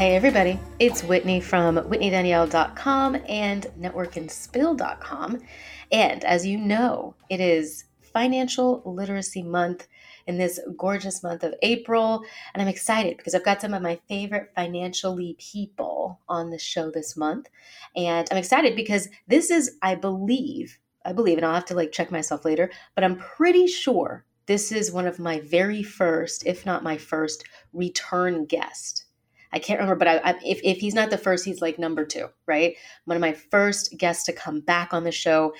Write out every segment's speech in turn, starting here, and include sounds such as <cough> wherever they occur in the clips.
Hey everybody, it's Whitney from WhitneyDanielle.com and NetworkandSpill.com. And as you know, it is Financial Literacy Month in this gorgeous month of April. And I'm excited because I've got some of my favorite financially people on the show this month. And I'm excited because this is, I believe, I believe, and I'll have to like check myself later, but I'm pretty sure this is one of my very first, if not my first, return guest I can't remember, but I, I, if, if he's not the first, he's like number two, right? One of my first guests to come back on the show,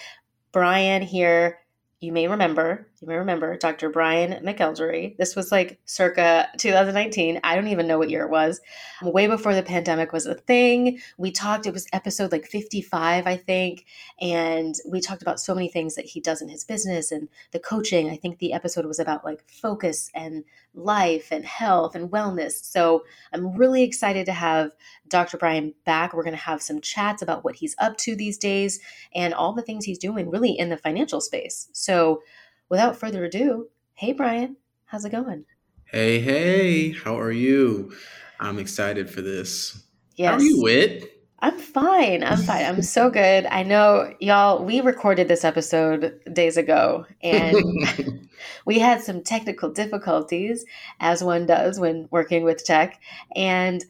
Bryan here you may remember, you may remember Dr. Bryan McElderry. This was like circa 2019. I don't even know what year it was. Way before the pandemic was a thing. We talked, it was episode like 55, I think. And we talked about so many things that he does in his business and the coaching. I think the episode was about like focus and life and health and wellness. So I'm really excited to have Dr. Bryan back. We're going to have some chats about what he's up to these days and all the things he's doing really in the financial space. So without further ado, hey, Bryan, how's it going? Hey, hey, how are you? I'm excited for this. Yes. How are you, Wit? I'm fine. I'm fine. I'm so good. I know y'all, we recorded this episode days ago and <laughs> we had some technical difficulties, as one does when working with tech. And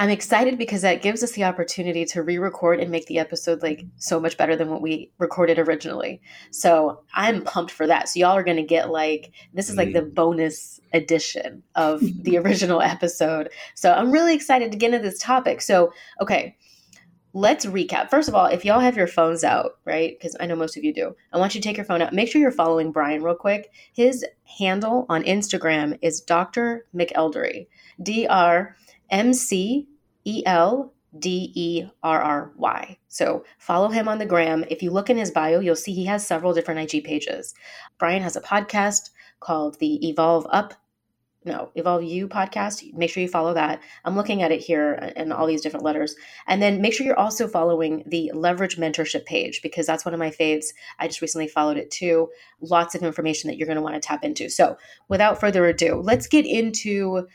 I'm excited because that gives us the opportunity to re-record and make the episode like so much better than what we recorded originally. So I'm pumped for that. So y'all are gonna get like this is like the bonus edition of <laughs> the original episode. So I'm really excited to get into this topic. So okay, let's recap. First of all, if y'all have your phones out, right? Because I know most of you do. I want you to take your phone out. Make sure you're following Bryan real quick. His handle on Instagram is Dr. McElderry. D R M C E L D E R R Y. So follow him on the gram. If you look in his bio, you'll see he has several different IG pages. Bryan has a podcast called the Evolve Up, no, Evolve You podcast. Make sure you follow that. I'm looking at it here and all these different letters. And then make sure you're also following the Leverage Mentorship page because that's one of my faves. I just recently followed it too. Lots of information that you're going to want to tap into. So without further ado, let's get into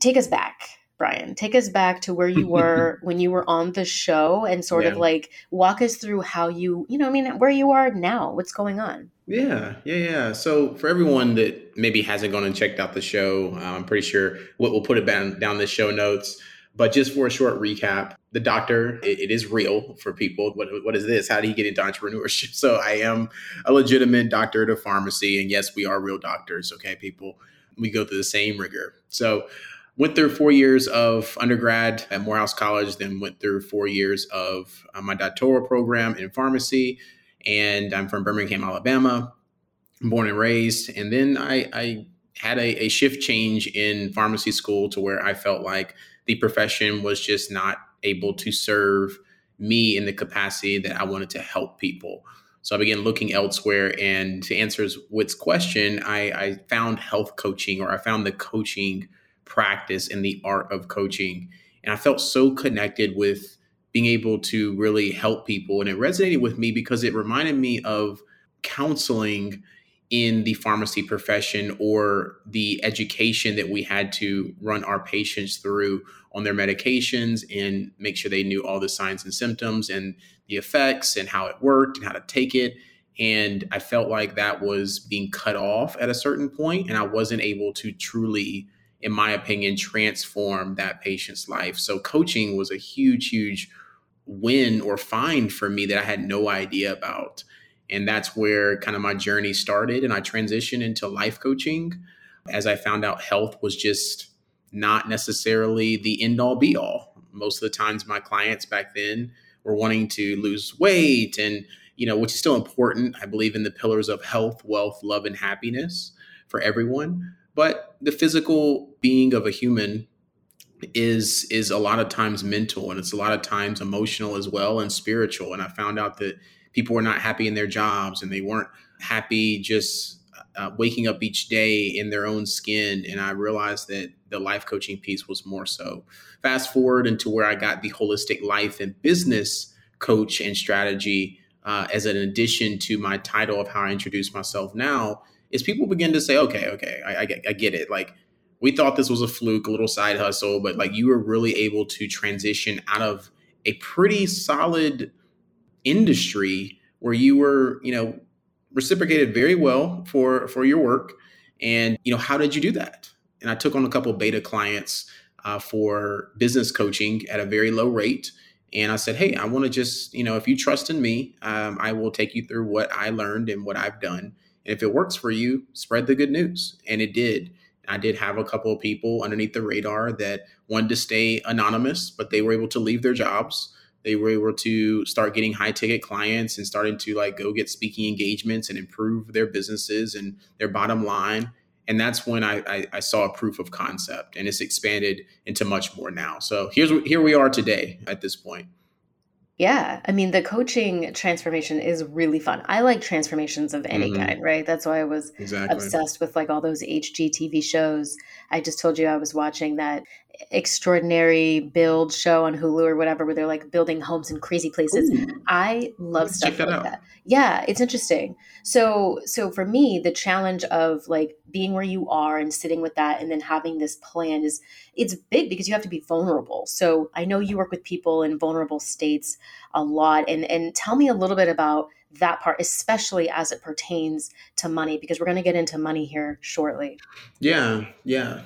take us back Bryan. Take us back to where you were <laughs> when you were on the show and sort yeah. of like walk us through how you, you know, I mean, where you are now, what's going on. Yeah, yeah, yeah. So for everyone that maybe hasn't gone and checked out the show, uh, I'm pretty sure what we'll put it down, down the show notes. But just for a short recap, the doctor, it, it is real for people. What, what is this? How do you get into entrepreneurship? <laughs> So I am a legitimate doctorate of pharmacy. And yes, we are real doctors. Okay, people. We go through the same rigor. So went through four years of undergrad at Morehouse College, then went through four years of uh, my doctoral program in pharmacy. And I'm from Birmingham, Alabama, born and raised. And then I, I had a, a shift change in pharmacy school to where I felt like the profession was just not able to serve me in the capacity that I wanted to help people. So I began looking elsewhere. And to answer Whit's question, I, I found health coaching or I found the coaching practice and the art of coaching. And I felt so connected with being able to really help people. And it resonated with me because it reminded me of counseling in the pharmacy profession or the education that we had to run our patients through on their medications and make sure they knew all the signs and symptoms and the effects and how it worked and how to take it. And I felt like that was being cut off at a certain point, and I wasn't able to truly in my opinion, transform that patient's life. So coaching was a huge, huge win or find for me that I had no idea about. And that's where kind of my journey started. And I transitioned into life coaching as I found out health was just not necessarily the end all be all. Most of the times, my clients back then were wanting to lose weight and, you know, which is still important. I believe in the pillars of health, wealth, love, and happiness for everyone but the physical being of a human is is a lot of times mental and it's a lot of times emotional as well and spiritual. And i found out that people were not happy in their jobs and they weren't happy just uh, waking up each day in their own skin. And i realized that the life coaching piece was more so. Fast forward into where i got the holistic life and business coach and strategy uh, as an addition to my title of how i introduce myself now is people begin to say okay okay I, I, I get it like we thought this was a fluke, a little side hustle, but like you were really able to transition out of a pretty solid industry where you were, you know, reciprocated very well for for your work. And you know, how did you do that? And I took on a couple beta clients uh, for business coaching at a very low rate. And I said, hey, I want to just, you know, if you trust in me, um, I will take you through what I learned and what I've done. If it works for you, spread the good news. And it did. I did have a couple of people underneath the radar that wanted to stay anonymous, but they were able to leave their jobs. They were able to start getting high ticket clients and starting to like go get speaking engagements and improve their businesses and their bottom line. And that's when I, I, I saw a proof of concept, and it's expanded into much more now. So here's here we are today at this point. Yeah. I mean, the coaching transformation is really fun. I like transformations of any mm-hmm. kind, right? That's why I was exactly. obsessed with like all those HGTV shows. I just told you I was watching that extraordinary build show on Hulu or whatever, where they're like building homes in crazy places. Ooh. I love Let's stuff that like out. that. Yeah, it's interesting. So, so for me, the challenge of like being where you are and sitting with that, and then having this plan is it's big because you have to be vulnerable. So I know you work with people in vulnerable states a lot, and and tell me a little bit about that part, especially as it pertains to money, because we're going to get into money here shortly. Yeah, yeah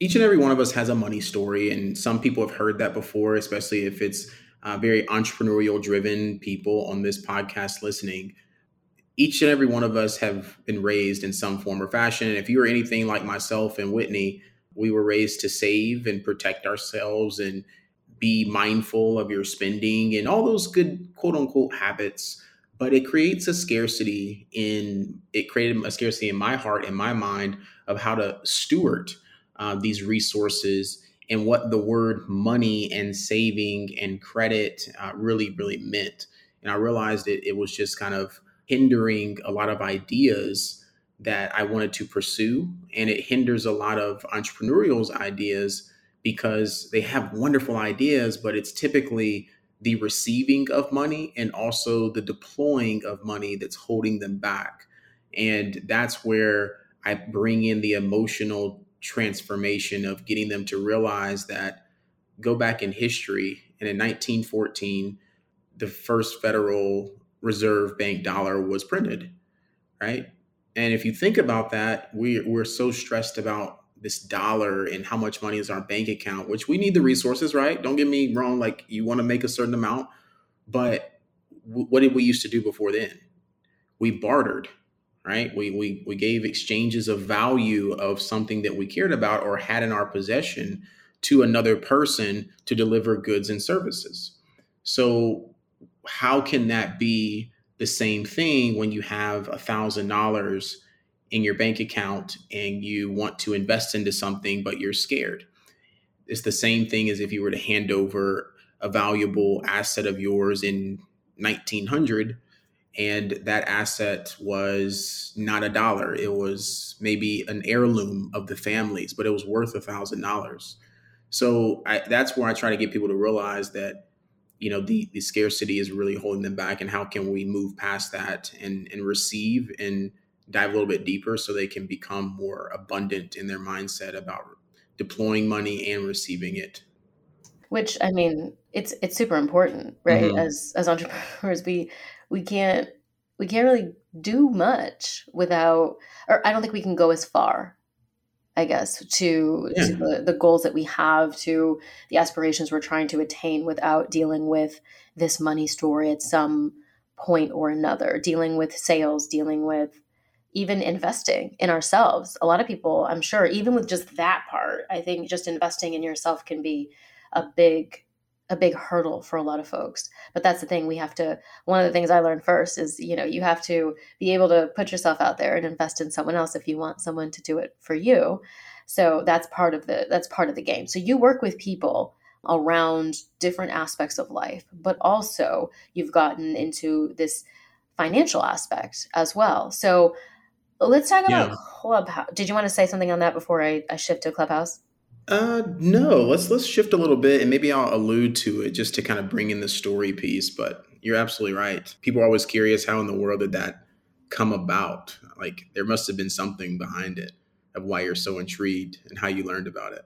each and every one of us has a money story, and some people have heard that before, especially if it's uh, very entrepreneurial driven people on this podcast listening. Each and every one of us have been raised in some form or fashion. And if you are anything like myself and Whitney, we were raised to save and protect ourselves and be mindful of your spending and all those good quote unquote habits but it creates a scarcity in it created a scarcity in my heart and my mind of how to steward uh, these resources and what the word money and saving and credit uh, really, really meant. And I realized it, it was just kind of hindering a lot of ideas that I wanted to pursue. And it hinders a lot of entrepreneurials' ideas because they have wonderful ideas, but it's typically the receiving of money and also the deploying of money that's holding them back. And that's where I bring in the emotional transformation of getting them to realize that go back in history and in 1914 the first federal reserve bank dollar was printed right and if you think about that we, we're so stressed about this dollar and how much money is our bank account which we need the resources right don't get me wrong like you want to make a certain amount but w- what did we used to do before then we bartered right? We, we, we gave exchanges of value of something that we cared about or had in our possession to another person to deliver goods and services. So, how can that be the same thing when you have a thousand dollars in your bank account and you want to invest into something, but you're scared? It's the same thing as if you were to hand over a valuable asset of yours in 1900 and that asset was not a dollar it was maybe an heirloom of the families but it was worth a thousand dollars so I, that's where i try to get people to realize that you know the, the scarcity is really holding them back and how can we move past that and and receive and dive a little bit deeper so they can become more abundant in their mindset about deploying money and receiving it which i mean it's it's super important right mm-hmm. as as entrepreneurs we we can't we can't really do much without or i don't think we can go as far i guess to, yeah. to the, the goals that we have to the aspirations we're trying to attain without dealing with this money story at some point or another dealing with sales dealing with even investing in ourselves a lot of people i'm sure even with just that part i think just investing in yourself can be a big a big hurdle for a lot of folks. But that's the thing we have to one of the things I learned first is, you know, you have to be able to put yourself out there and invest in someone else if you want someone to do it for you. So that's part of the that's part of the game. So you work with people around different aspects of life, but also you've gotten into this financial aspect as well. So let's talk about Yeah. Clubhouse. Did you want to say something on that before I, I shift to Clubhouse? Uh, no. Let's let's shift a little bit, and maybe I'll allude to it just to kind of bring in the story piece. But you're absolutely right. People are always curious how in the world did that come about? Like there must have been something behind it of why you're so intrigued and how you learned about it.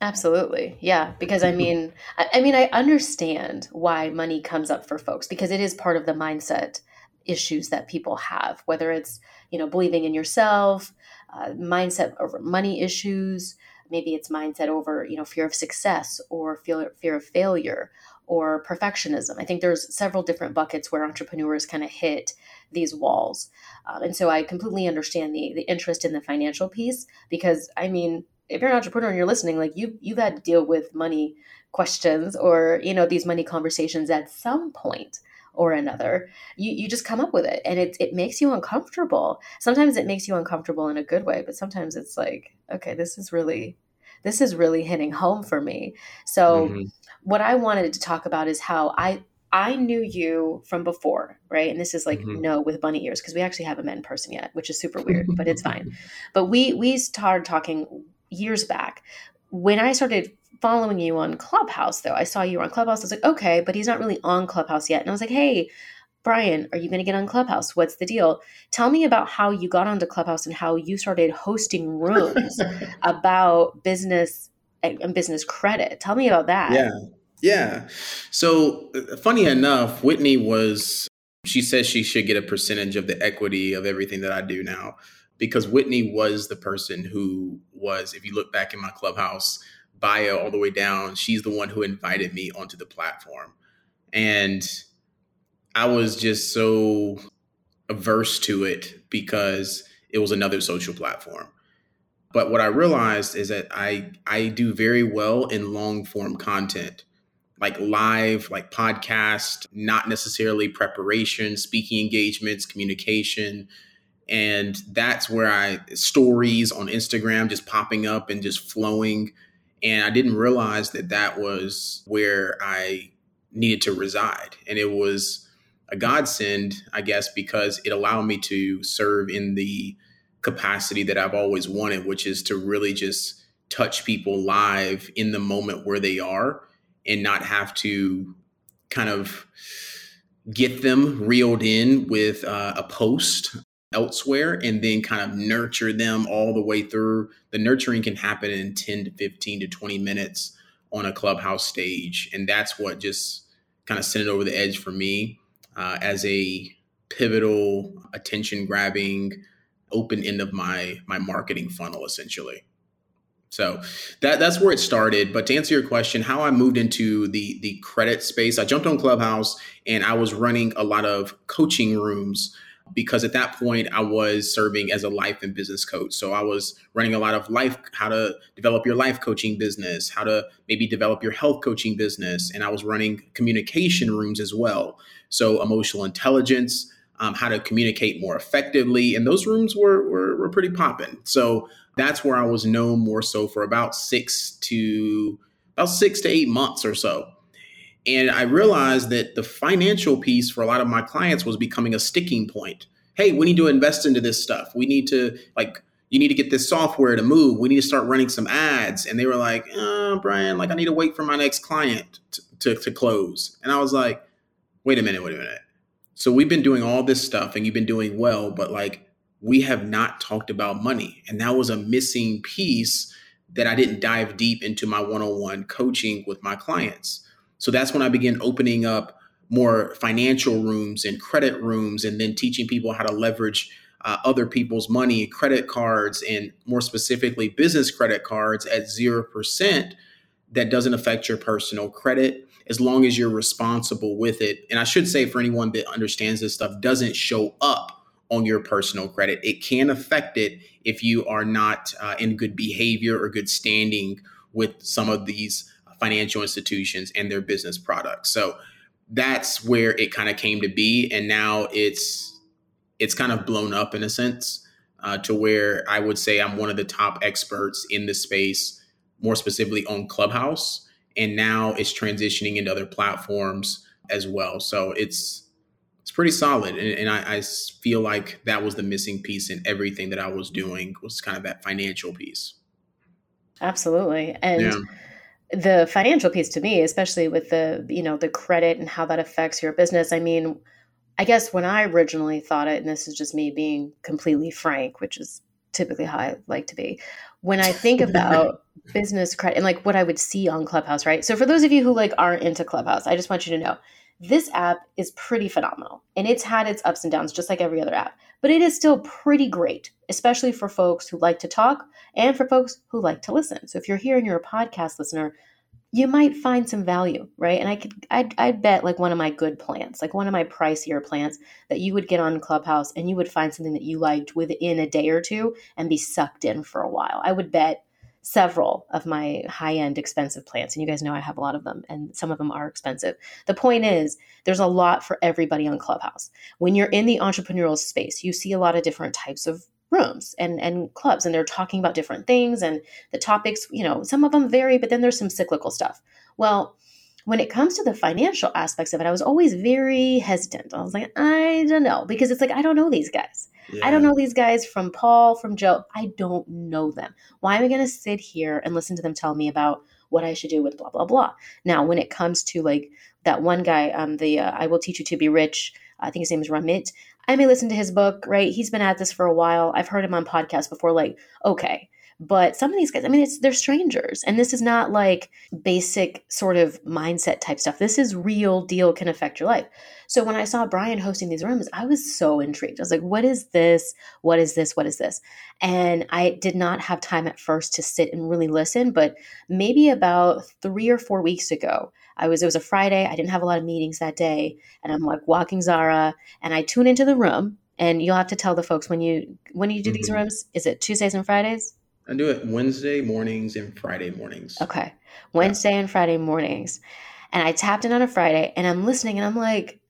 Absolutely. Yeah. Because I mean, I, I mean, I understand why money comes up for folks because it is part of the mindset issues that people have, whether it's, you know, believing in yourself, uh, mindset over money issues, maybe it's mindset over, you know, fear of success or fear, fear of failure or perfectionism. I think there's several different buckets where entrepreneurs kind of hit these walls. Um, and so I completely understand the, the interest in the financial piece because I mean, if you're an entrepreneur and you're listening, like you you've had to deal with money questions or you know these money conversations at some point or another. You you just come up with it, and it it makes you uncomfortable. Sometimes it makes you uncomfortable in a good way, but sometimes it's like, okay, this is really this is really hitting home for me. So Mhm. what I wanted to talk about is how I I knew you from before, right? And this is like Mhm. no with bunny ears because we actually haven't met in person yet, which is super weird, but it's fine. <laughs> But we we started talking years back. When I started following you on Clubhouse, though, I saw you were on Clubhouse. I was like, okay, but he's not really on Clubhouse yet. And I was like, hey, Bryan, are you going to get on Clubhouse? What's the deal? Tell me about how you got onto Clubhouse and how you started hosting rooms <laughs> about business and and business credit. Tell me about that. Yeah. Yeah. So, uh, funny enough, Whitney was, she says she should get a percentage of the equity of everything that I do now because Whitney was the person who was, if you look back in my clubhouse bio all the way down, she's the one who invited me onto the platform. And I was just so averse to it because it was another social platform. But what I realized is that I I do very well in long form content, like live, like podcast, not necessarily preparation, speaking engagements, communication. And that's where I stories on Instagram just popping up and just flowing. And I didn't realize that that was where I needed to reside. And it was a godsend, I guess, because it allowed me to serve in the capacity that I've always wanted, which is to really just touch people live in the moment where they are and not have to kind of get them reeled in with uh, a post elsewhere and then kind of nurture them all the way through. The nurturing can happen in 10 to 15 to 20 minutes on a clubhouse stage. And that's what just kind of sent it over the edge for me uh, as a pivotal, attention grabbing, open end of my my marketing funnel essentially. So that that's where it started. But to answer your question, how I moved into the the credit space, I jumped on Clubhouse and I was running a lot of coaching rooms because at that point I was serving as a life and business coach. So I was running a lot of life, how to develop your life coaching business, how to maybe develop your health coaching business, and I was running communication rooms as well. So emotional intelligence, um, how to communicate more effectively, and those rooms were were, were pretty popping. So that's where I was known more so for about six to about six to eight months or so. And I realized that the financial piece for a lot of my clients was becoming a sticking point. Hey, we need to invest into this stuff. We need to like you need to get this software to move. We need to start running some ads. And they were like, oh, Bryan, like I need to wait for my next client to, to, to close. And I was like, wait a minute, wait a minute. So we've been doing all this stuff and you've been doing well, but like we have not talked about money. And that was a missing piece that I didn't dive deep into my one on one coaching with my clients. So that's when I began opening up more financial rooms and credit rooms and then teaching people how to leverage uh, other people's money, credit cards, and more specifically, business credit cards at 0% that doesn't affect your personal credit as long as you're responsible with it. And I should say, for anyone that understands this stuff, doesn't show up on your personal credit. It can affect it if you are not uh, in good behavior or good standing with some of these financial institutions and their business products. So that's where it kind of came to be, and now it's it's kind of blown up in a sense. uh, to where I would say I'm one of the top experts in the space, more specifically on Clubhouse. And now it's transitioning into other platforms as well. So it's it's pretty solid, and, and I, I feel like that was the missing piece in everything that I was doing was kind of that financial piece. Absolutely, and. Yeah the financial piece to me especially with the you know the credit and how that affects your business i mean I guess when I originally thought it, and this is just me being completely frank, which is typically how I like to be, when I think <laughs> about business credit and like what I would see on Clubhouse, right? So for those of you who like aren't into Clubhouse, I just want you to know this app is pretty phenomenal and it's had its ups and downs just like every other app, but it is still pretty great, especially for folks who like to talk and for folks who like to listen. So if you're here and you're a podcast listener, you might find some value, right? And I could, I'd, I'd bet like one of my good plants, like one of my pricier plants, that you would get on Clubhouse and you would find something that you liked within a day or two and be sucked in for a while. I would bet several of my high end expensive plants. And you guys know I have a lot of them, and some of them are expensive. The point is, there's a lot for everybody on Clubhouse. When you're in the entrepreneurial space, you see a lot of different types of rooms and and clubs and they're talking about different things and the topics you know some of them vary but then there's some cyclical stuff well when it comes to the financial aspects of it i was always very hesitant i was like i don't know because it's like i don't know these guys yeah. i don't know these guys from paul from joe i don't know them why am i going to sit here and listen to them tell me about what i should do with blah blah blah now when it comes to like that one guy um the uh, i will teach you to be rich I think his name is Ramit. I may listen to his book, right? He's been at this for a while. I've heard him on podcasts before, like, okay. But some of these guys, I mean, it's they're strangers. And this is not like basic sort of mindset type stuff. This is real deal can affect your life. So when I saw Bryan hosting these rooms, I was so intrigued. I was like, what is this? What is this? What is this? And I did not have time at first to sit and really listen, but maybe about three or four weeks ago, I was it was a Friday. I didn't have a lot of meetings that day, and I'm like walking Zara, and I tune into the room. And you'll have to tell the folks when you when you do mm-hmm. these rooms. Is it Tuesdays and Fridays? I do it Wednesday mornings and Friday mornings. Okay, Wednesday yeah. and Friday mornings. And I tapped in on a Friday, and I'm listening, and I'm like,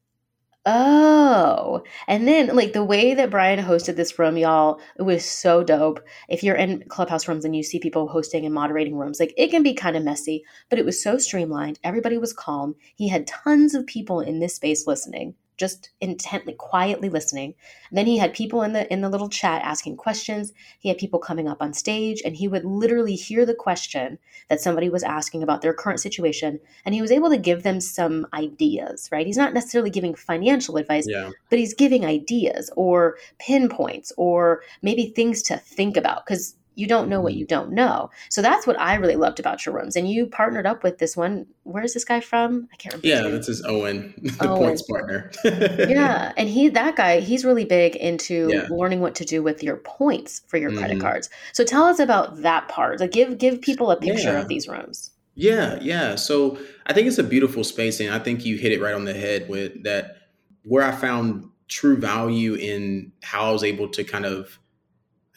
Oh, and then like the way that Bryan hosted this room, y'all, it was so dope. If you're in clubhouse rooms and you see people hosting and moderating rooms, like it can be kind of messy, but it was so streamlined. Everybody was calm. He had tons of people in this space listening just intently quietly listening. And then he had people in the in the little chat asking questions. He had people coming up on stage and he would literally hear the question that somebody was asking about their current situation and he was able to give them some ideas right? He's not necessarily giving financial advice yeah. but he's giving ideas or pinpoints or maybe things to think about because you don't know what mm-hmm. you don't know. So that's what I really loved about your rooms. And you partnered up with this one. Where's this guy from? I can't remember. Yeah, this is Owen, <laughs> the Owen. points partner. <laughs> yeah, and he that guy, he's really big into yeah. learning what to do with your points for your mm-hmm. credit cards. So tell us about that part. Like give give people a picture yeah. of these rooms. Yeah, yeah. So I think it's a beautiful space, and I think you hit it right on the head with that. Where I found true value in how I was able to kind of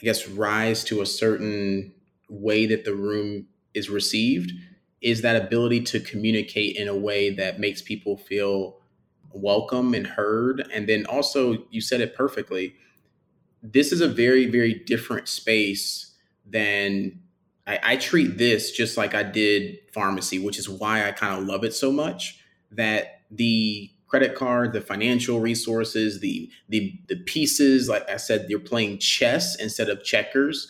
I guess, rise to a certain way that the room is received is that ability to communicate in a way that makes people feel welcome and heard. And then also, you said it perfectly. This is a very, very different space than I, I treat this just like I did pharmacy, which is why I kind of love it so much. That the credit card, the financial resources, the the the pieces. Like I said, you're playing chess instead of checkers.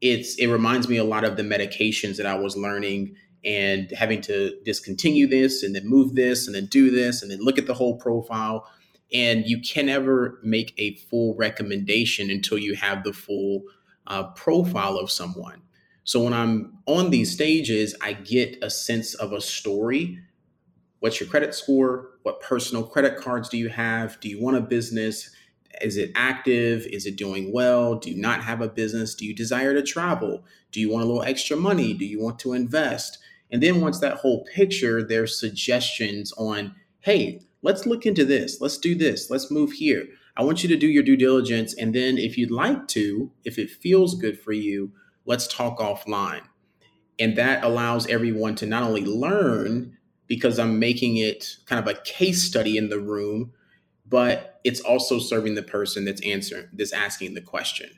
It's it reminds me a lot of the medications that I was learning and having to discontinue this and then move this and then do this and then look at the whole profile. And you can never make a full recommendation until you have the full uh, profile of someone. So when I'm on these stages, I get a sense of a story. What's your credit score? What personal credit cards do you have? Do you want a business? Is it active? Is it doing well? Do you not have a business? Do you desire to travel? Do you want a little extra money? Do you want to invest? And then once that whole picture, there's suggestions on, hey, let's look into this. Let's do this. Let's move here. I want you to do your due diligence. And then if you'd like to, if it feels good for you, let's talk offline. And that allows everyone to not only learn, because I'm making it kind of a case study in the room, but it's also serving the person that's answering, that's asking the question.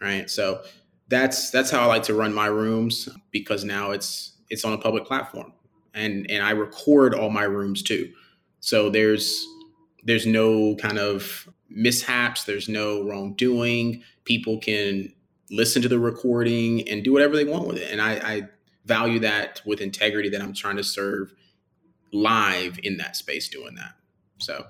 right? So that's that's how I like to run my rooms because now it's it's on a public platform and and I record all my rooms too. So there's there's no kind of mishaps, there's no wrongdoing. People can listen to the recording and do whatever they want with it. And I, I value that with integrity that I'm trying to serve live in that space doing that. So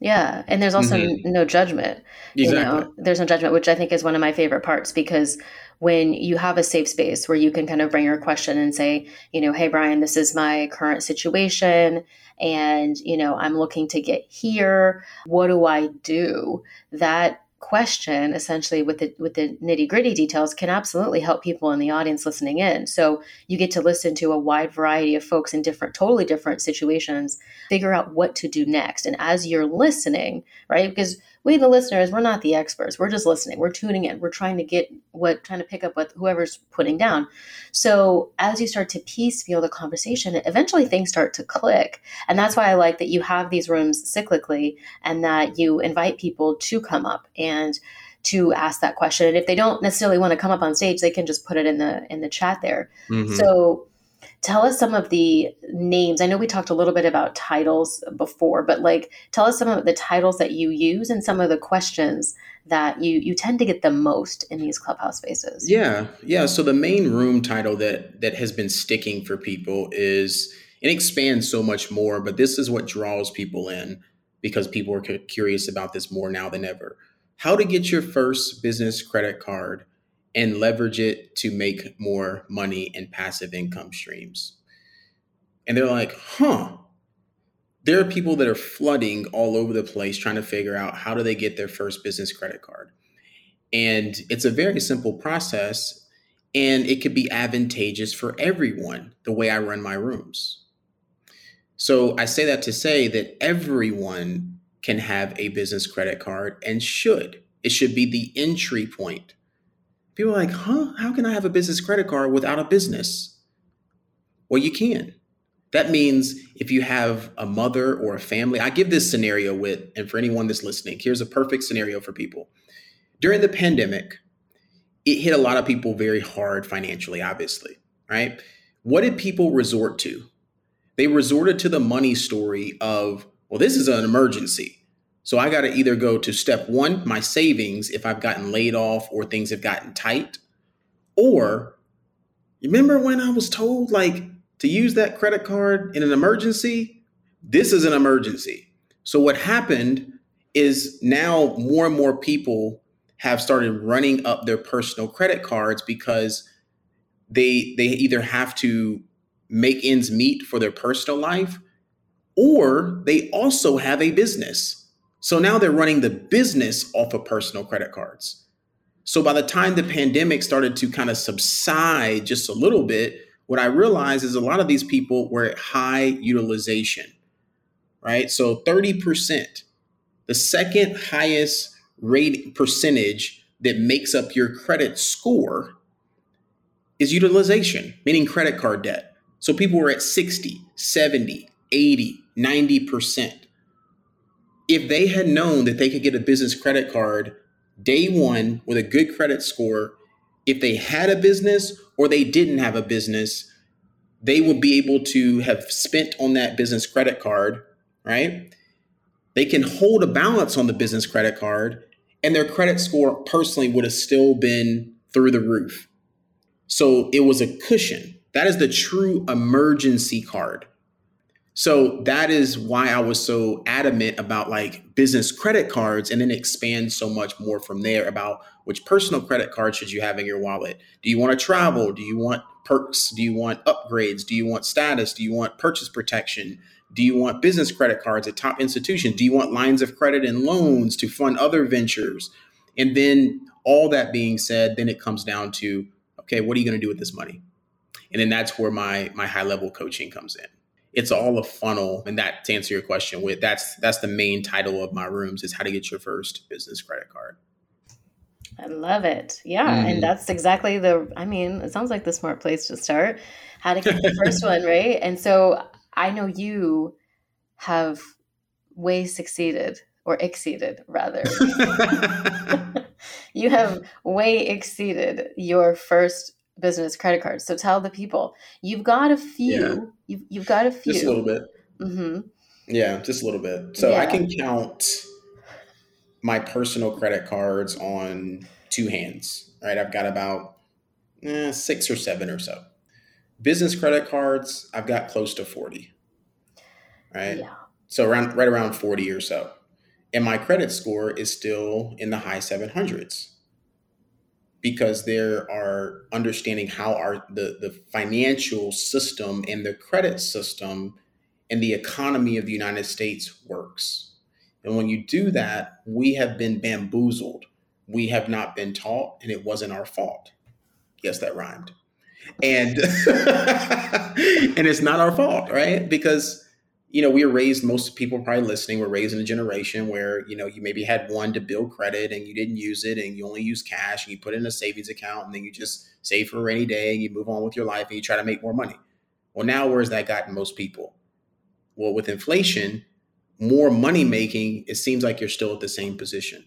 yeah, and there's also Mhm. no judgment. You exactly. know, there's no judgment, which I think is one of my favorite parts because when you have a safe space where you can kind of bring your question and say, you know, hey Bryan, this is my current situation and, you know, I'm looking to get here. What do I do? That question essentially with the with the nitty-gritty details can absolutely help people in the audience listening in. So you get to listen to a wide variety of folks in different totally different situations figure out what to do next. And as you're listening, right? Because we, the listeners, we're not the experts. We're just listening. We're tuning in. We're trying to get what, trying to pick up what whoever's putting down. So as you start to piecemeal the conversation, eventually things start to click. And that's why I like that you have these rooms cyclically and that you invite people to come up and to ask that question. And if they don't necessarily want to come up on stage, they can just put it in the in the chat there. Mhm. So tell us some of the names. I know we talked a little bit about titles before, but like tell us some of the titles that you use and some of the questions that you you tend to get the most in these clubhouse spaces. Yeah, yeah. So the main room title that that has been sticking for people is it expands so much more, but this is what draws people in because people are curious about this more now than ever. How to get your first business credit card and leverage it to make more money and passive income streams. And they're like, "Huh, there are people that are flooding all over the place trying to figure out how do they get their first business credit card. And it's a very simple process and it could be advantageous for everyone the way i run my rooms. So i say that to say that everyone can have a business credit card and should. It should be the entry point people are like huh? How can i have a business credit card without a business? Well you can. That means if you have a mother or a family i give this scenario with and for anyone that's listening here's a perfect scenario for people. During the pandemic it hit a lot of people very hard financially obviously right? What did people resort to? They resorted to the money story of well this is an emergency so i got to either go to step one my savings if i've gotten laid off or things have gotten tight or remember when i was told like to use that credit card in an emergency this is an emergency so what happened is now more and more people have started running up their personal credit cards because they they either have to make ends meet for their personal life or they also have a business. So now they're running the business off of personal credit cards. So by the time the pandemic started to kind of subside just a little bit, what I realized is a lot of these people were at high utilization, right? So 30%, the second highest rate percentage that makes up your credit score is utilization, meaning credit card debt. So people were at 60, 70, 80, 90%. If they had known that they could get a business credit card day one with a good credit score, if they had a business or they didn't have a business, they would be able to have spent on that business credit card, right? They can hold a balance on the business credit card and their credit score personally would have still been through the roof. So it was a cushion. That is the true emergency card. So that is why I was so adamant about like business credit cards and then expand so much more from there about which personal credit card should you have in your wallet. Do you want to travel? Do you want perks? Do you want upgrades? Do you want status? Do you want purchase protection? Do you want business credit cards at top institutions? Do you want lines of credit and loans to fund other ventures? And then all that being said, then it comes down to okay, what are you going to do with this money? And then that's where my my high level coaching comes in. It's all a funnel, and that to answer your question, with that's that's the main title of my rooms is how to get your first business credit card. I love it. Yeah. Mhm. And that's exactly the, I mean, it sounds like the smart place to start. How to get the <laughs> first one, right? And so I know you have way succeeded or exceeded rather <laughs> <laughs> you have way exceeded your first business credit cards. So tell the people you've got a few. Yeah. You've you've got a few. Just a little bit. Mm-hmm. Yeah, just a little bit. So I can count my personal credit cards on two hands, right? I've got about eh, six or seven or so. Business credit cards, I've got close to 40, right? Yeah. So around right around 40 or so. And my credit score is still in the high 700s because there are understanding how our the, the financial system and the credit system and the economy of the United States works. And when you do that, we have been bamboozled. We have not been taught, and it wasn't our fault. Yes, that rhymed. And <laughs> and it's not our fault, right? Because you know, we were raised, most people probably listening were raised in a generation where, you know, you maybe had one to build credit and you didn't use it and you only use cash and you put it in a savings account and then you just save for a rainy day and you move on with your life and you try to make more money. Well, now where's that gotten most people? Well, with inflation, more money making, it seems like you're still at the same position.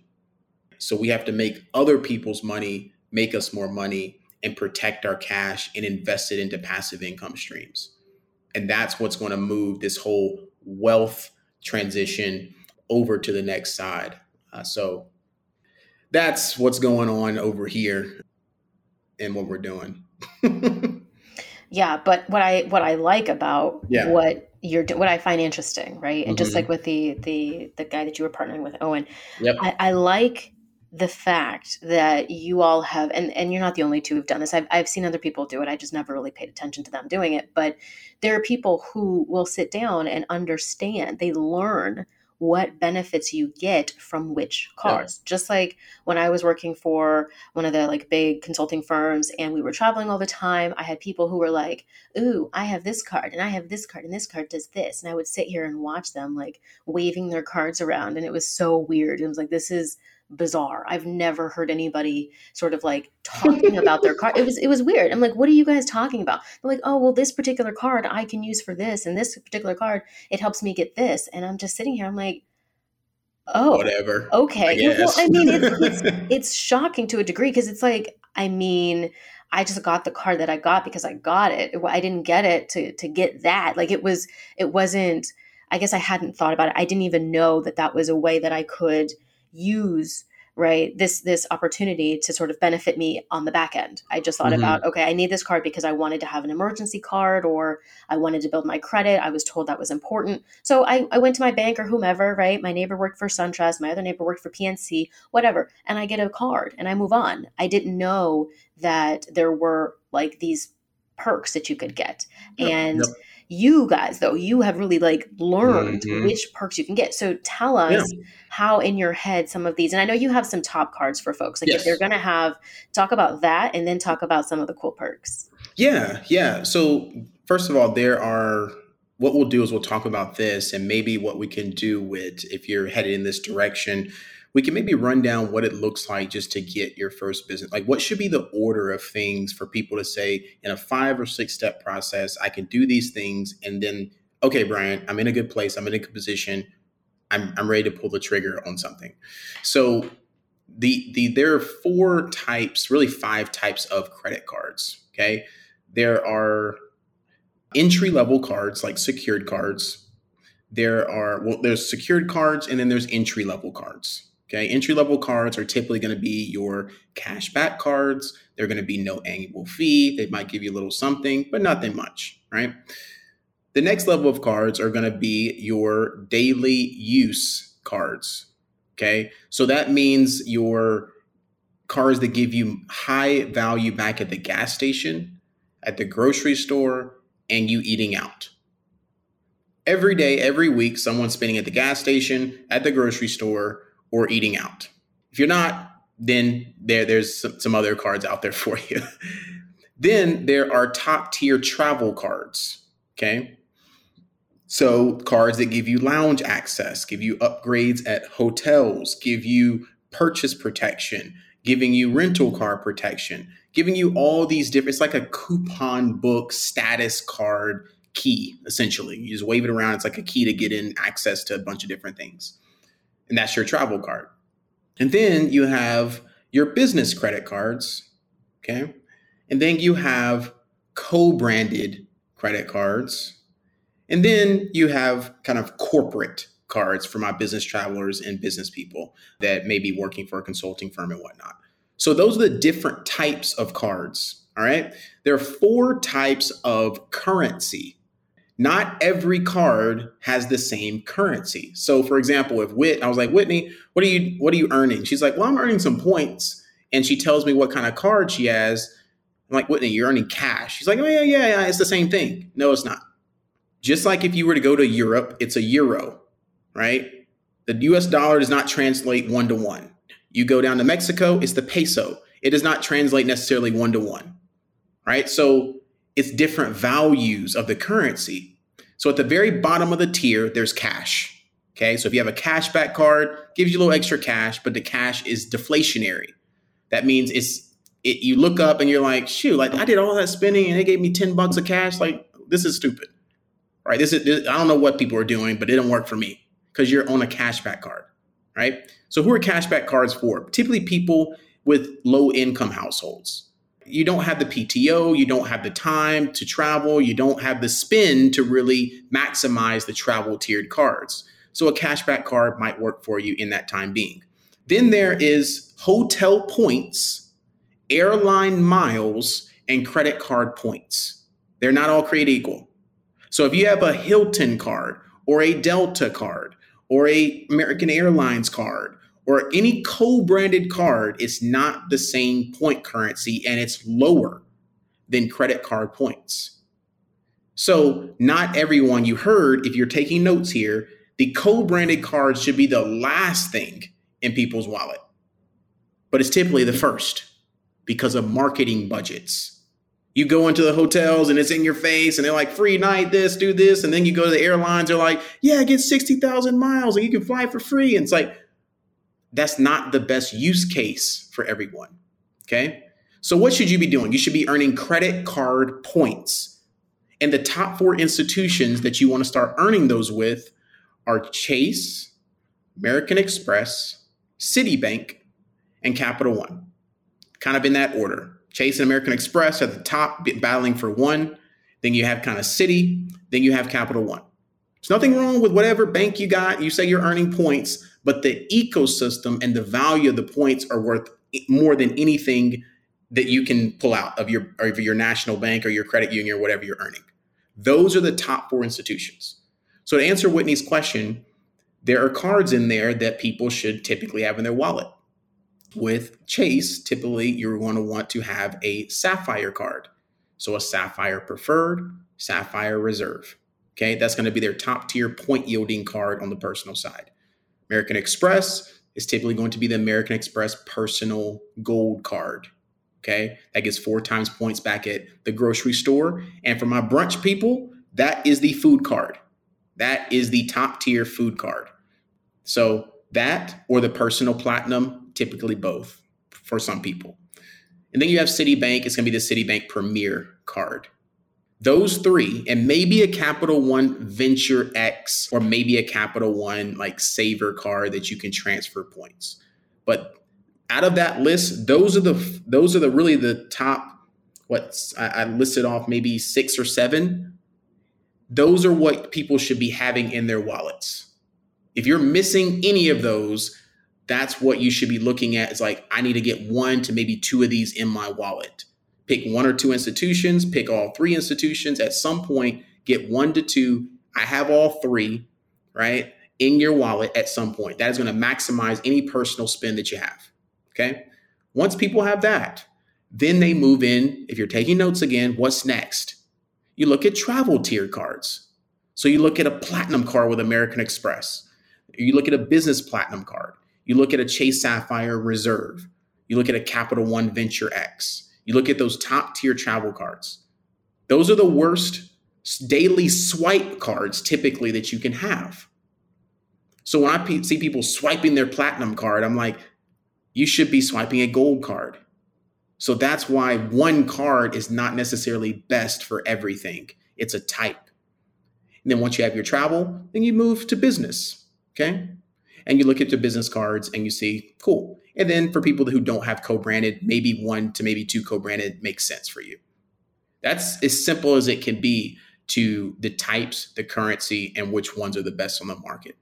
So we have to make other people's money make us more money and protect our cash and invest it into passive income streams. And that's what's going to move this whole wealth transition over to the next side. Uh, so that's what's going on over here and what we're doing. <laughs> Yeah, but what I what I like about Yeah. what you're what I find interesting, right? And just Mhm. like with the the the guy that you were partnering with, Owen, Yep. I, I like the fact that you all have and and you're not the only two who've done this. I've I've seen other people do it. I just never really paid attention to them doing it. But there are people who will sit down and understand. They learn what benefits you get from which cards. Just like when I was working for one of the like big consulting firms and we were traveling all the time, I had people who were like, "Ooh, I have this card and I have this card and this card does this." And I would sit here and watch them like waving their cards around and it was so weird. It was like this is bizarre. I've never heard anybody sort of like talking about their card. It was it was weird. I'm like, "What are you guys talking about?" They're like, "Oh, well this particular card I can use for this and this particular card it helps me get this." And I'm just sitting here I'm like, "Oh, Whatever. Okay. I Well. I mean, it's, it's <laughs> it's shocking to a degree because it's like, I mean, I just got the card that I got because I got it. I didn't get it to to get that. Like it was, it wasn't. I guess I hadn't thought about it. I didn't even know that that was a way that I could use right this this opportunity to sort of benefit me on the back end i just thought Mhm. about okay i need this card because i wanted to have an emergency card or i wanted to build my credit i was told that was important so I, I went to my bank or whomever, right? My neighbor worked for SunTrust, my other neighbor worked for PNC, whatever, and I get a card and I move on. I didn't know that there were like these perks that you could get. Yep, And yep. You guys, though, you have really like learned Mhm. which perks you can get. So tell us how in your head some of these, and I know you have some top cards for folks. Like if they're going to have, talk about that and then talk about some of the cool perks. Yeah, yeah. So first of all, there are what we'll do is we'll talk about this and maybe what we can do with if you're headed in this direction. We can maybe run down what it looks like just to get your first business. Like what should be the order of things for people to say in a five or six step process, I can do these things and then okay, Bryan, I'm in a good place, I'm in a good position. I'm I'm ready to pull the trigger on something. So the the there are four types, really five types of credit cards. Okay. There are entry level cards like secured cards. There are well, there's secured cards and then there's entry level cards. Okay, entry level cards are typically going to be your cashback cards. They're going to be no annual fee. They might give you a little something, but nothing much, right? The next level of cards are going to be your daily use cards. Okay, so that means your cards that give you high value back at the gas station, at the grocery store, and you eating out. Every day, every week, someone's spending at the gas station, at the grocery store, or eating out. If you're not, then there, there's some, other cards out there <laughs> for you. then there are top tier travel cards. Okay. So cards that give you lounge access, give you upgrades at hotels, give you purchase protection, giving you rental car protection, giving you all these different, it's like a coupon book status card key, essentially. You just wave it around. It's like a key to get in access to a bunch of different things. And that's your travel card. And then you have your business credit cards, okay? And then you have co branded credit cards. And then you have kind of corporate cards for my business travelers and business people that may be working for a consulting firm and whatnot. So those are the different types of cards. All right. There are four types of currency. Not every card has the same currency. So for example, if Whit, I was like, Whitney, what are you what are you earning? She's like, Well, I'm earning some points. And she tells me what kind of card she has. I'm like, Whitney, you're earning cash. She's like, Oh yeah, yeah, yeah, it's the same thing. No, it's not. Just like if you were to go to Europe, it's a euro, right? The US dollar does not translate one to one. You go down to Mexico, it's the peso. It does not translate necessarily one to one, right? So it's different values of the currency. So at the very bottom of the tier, there's cash. Okay, so if you have a cashback card, gives you a little extra cash, but the cash is deflationary. That means it's it, you look up and you're like, shoot, like I did all that spending and they gave me 10 bucks of cash. Like, this is stupid. Right? This is this, I don't know what people are doing, but it didn't work for me because you're on a cashback card. Right? So who are cashback cards for? Typically people with low income households you don't have the PTO, you don't have the time to travel, you don't have the spend to really maximize the travel tiered cards. So a cashback card might work for you in that time being. Then there is hotel points, airline miles, and credit card points. They're not all created equal. So if you have a Hilton card or a Delta card or a American Airlines card or any co-branded card is not the same point currency and it's lower than credit card points. So, not everyone you heard, if you're taking notes here, the co-branded cards should be the last thing in people's wallet. But it's typically the first because of marketing budgets. You go into the hotels and it's in your face and they're like, free night, this, do this. And then you go to the airlines, they're like, yeah, get 60,000 miles and you can fly for free. And it's like, that's not the best use case for everyone. Okay. So, what should you be doing? You should be earning credit card points. And the top four institutions that you want to start earning those with are Chase, American Express, Citibank, and Capital One. Kind of in that order. Chase and American Express at the top, battling for one. Then you have kind of Citi. Then you have Capital One. There's nothing wrong with whatever bank you got. You say you're earning points, but the ecosystem and the value of the points are worth more than anything that you can pull out of your of your national bank or your credit union or whatever you're earning. Those are the top four institutions. So to answer Whitney's question, there are cards in there that people should typically have in their wallet. With Chase, typically you're going to want to have a Sapphire card. So a Sapphire Preferred, Sapphire Reserve. Okay, that's going to be their top tier point yielding card on the personal side. American Express is typically going to be the American Express personal gold card. Okay. That gets four times points back at the grocery store. And for my brunch people, that is the food card. That is the top tier food card. So that or the personal platinum, typically both for some people. And then you have Citibank, it's going to be the Citibank Premier card. Those three, and maybe a Capital One Venture X, or maybe a Capital One like Savor card that you can transfer points. But out of that list, those are the those are the really the top. What I, I listed off maybe six or seven. Those are what people should be having in their wallets. If you're missing any of those, that's what you should be looking at. Is like I need to get one to maybe two of these in my wallet pick one or two institutions, pick all three institutions. At some point, get one to two. I have all three, right, in your wallet at some point. That is going to maximize any personal spend that you have. Okay. Once people have that, then they move in. If you're taking notes again, what's next? You look at travel tier cards. So you look at a platinum card with American Express. You look at a business platinum card. You look at a Chase Sapphire Reserve. You look at a Capital One Venture X. You look at those top tier travel cards. Those are the worst daily swipe cards typically that you can have. So when I see people swiping their platinum card, I'm like, you should be swiping a gold card. So that's why one card is not necessarily best for everything. It's a type. And then once you have your travel, then you move to business. Okay. And you look at your business cards and you see, cool. And then for people who don't have co branded, maybe one to maybe two co branded makes sense for you. That's as simple as it can be to the types, the currency, and which ones are the best on the market.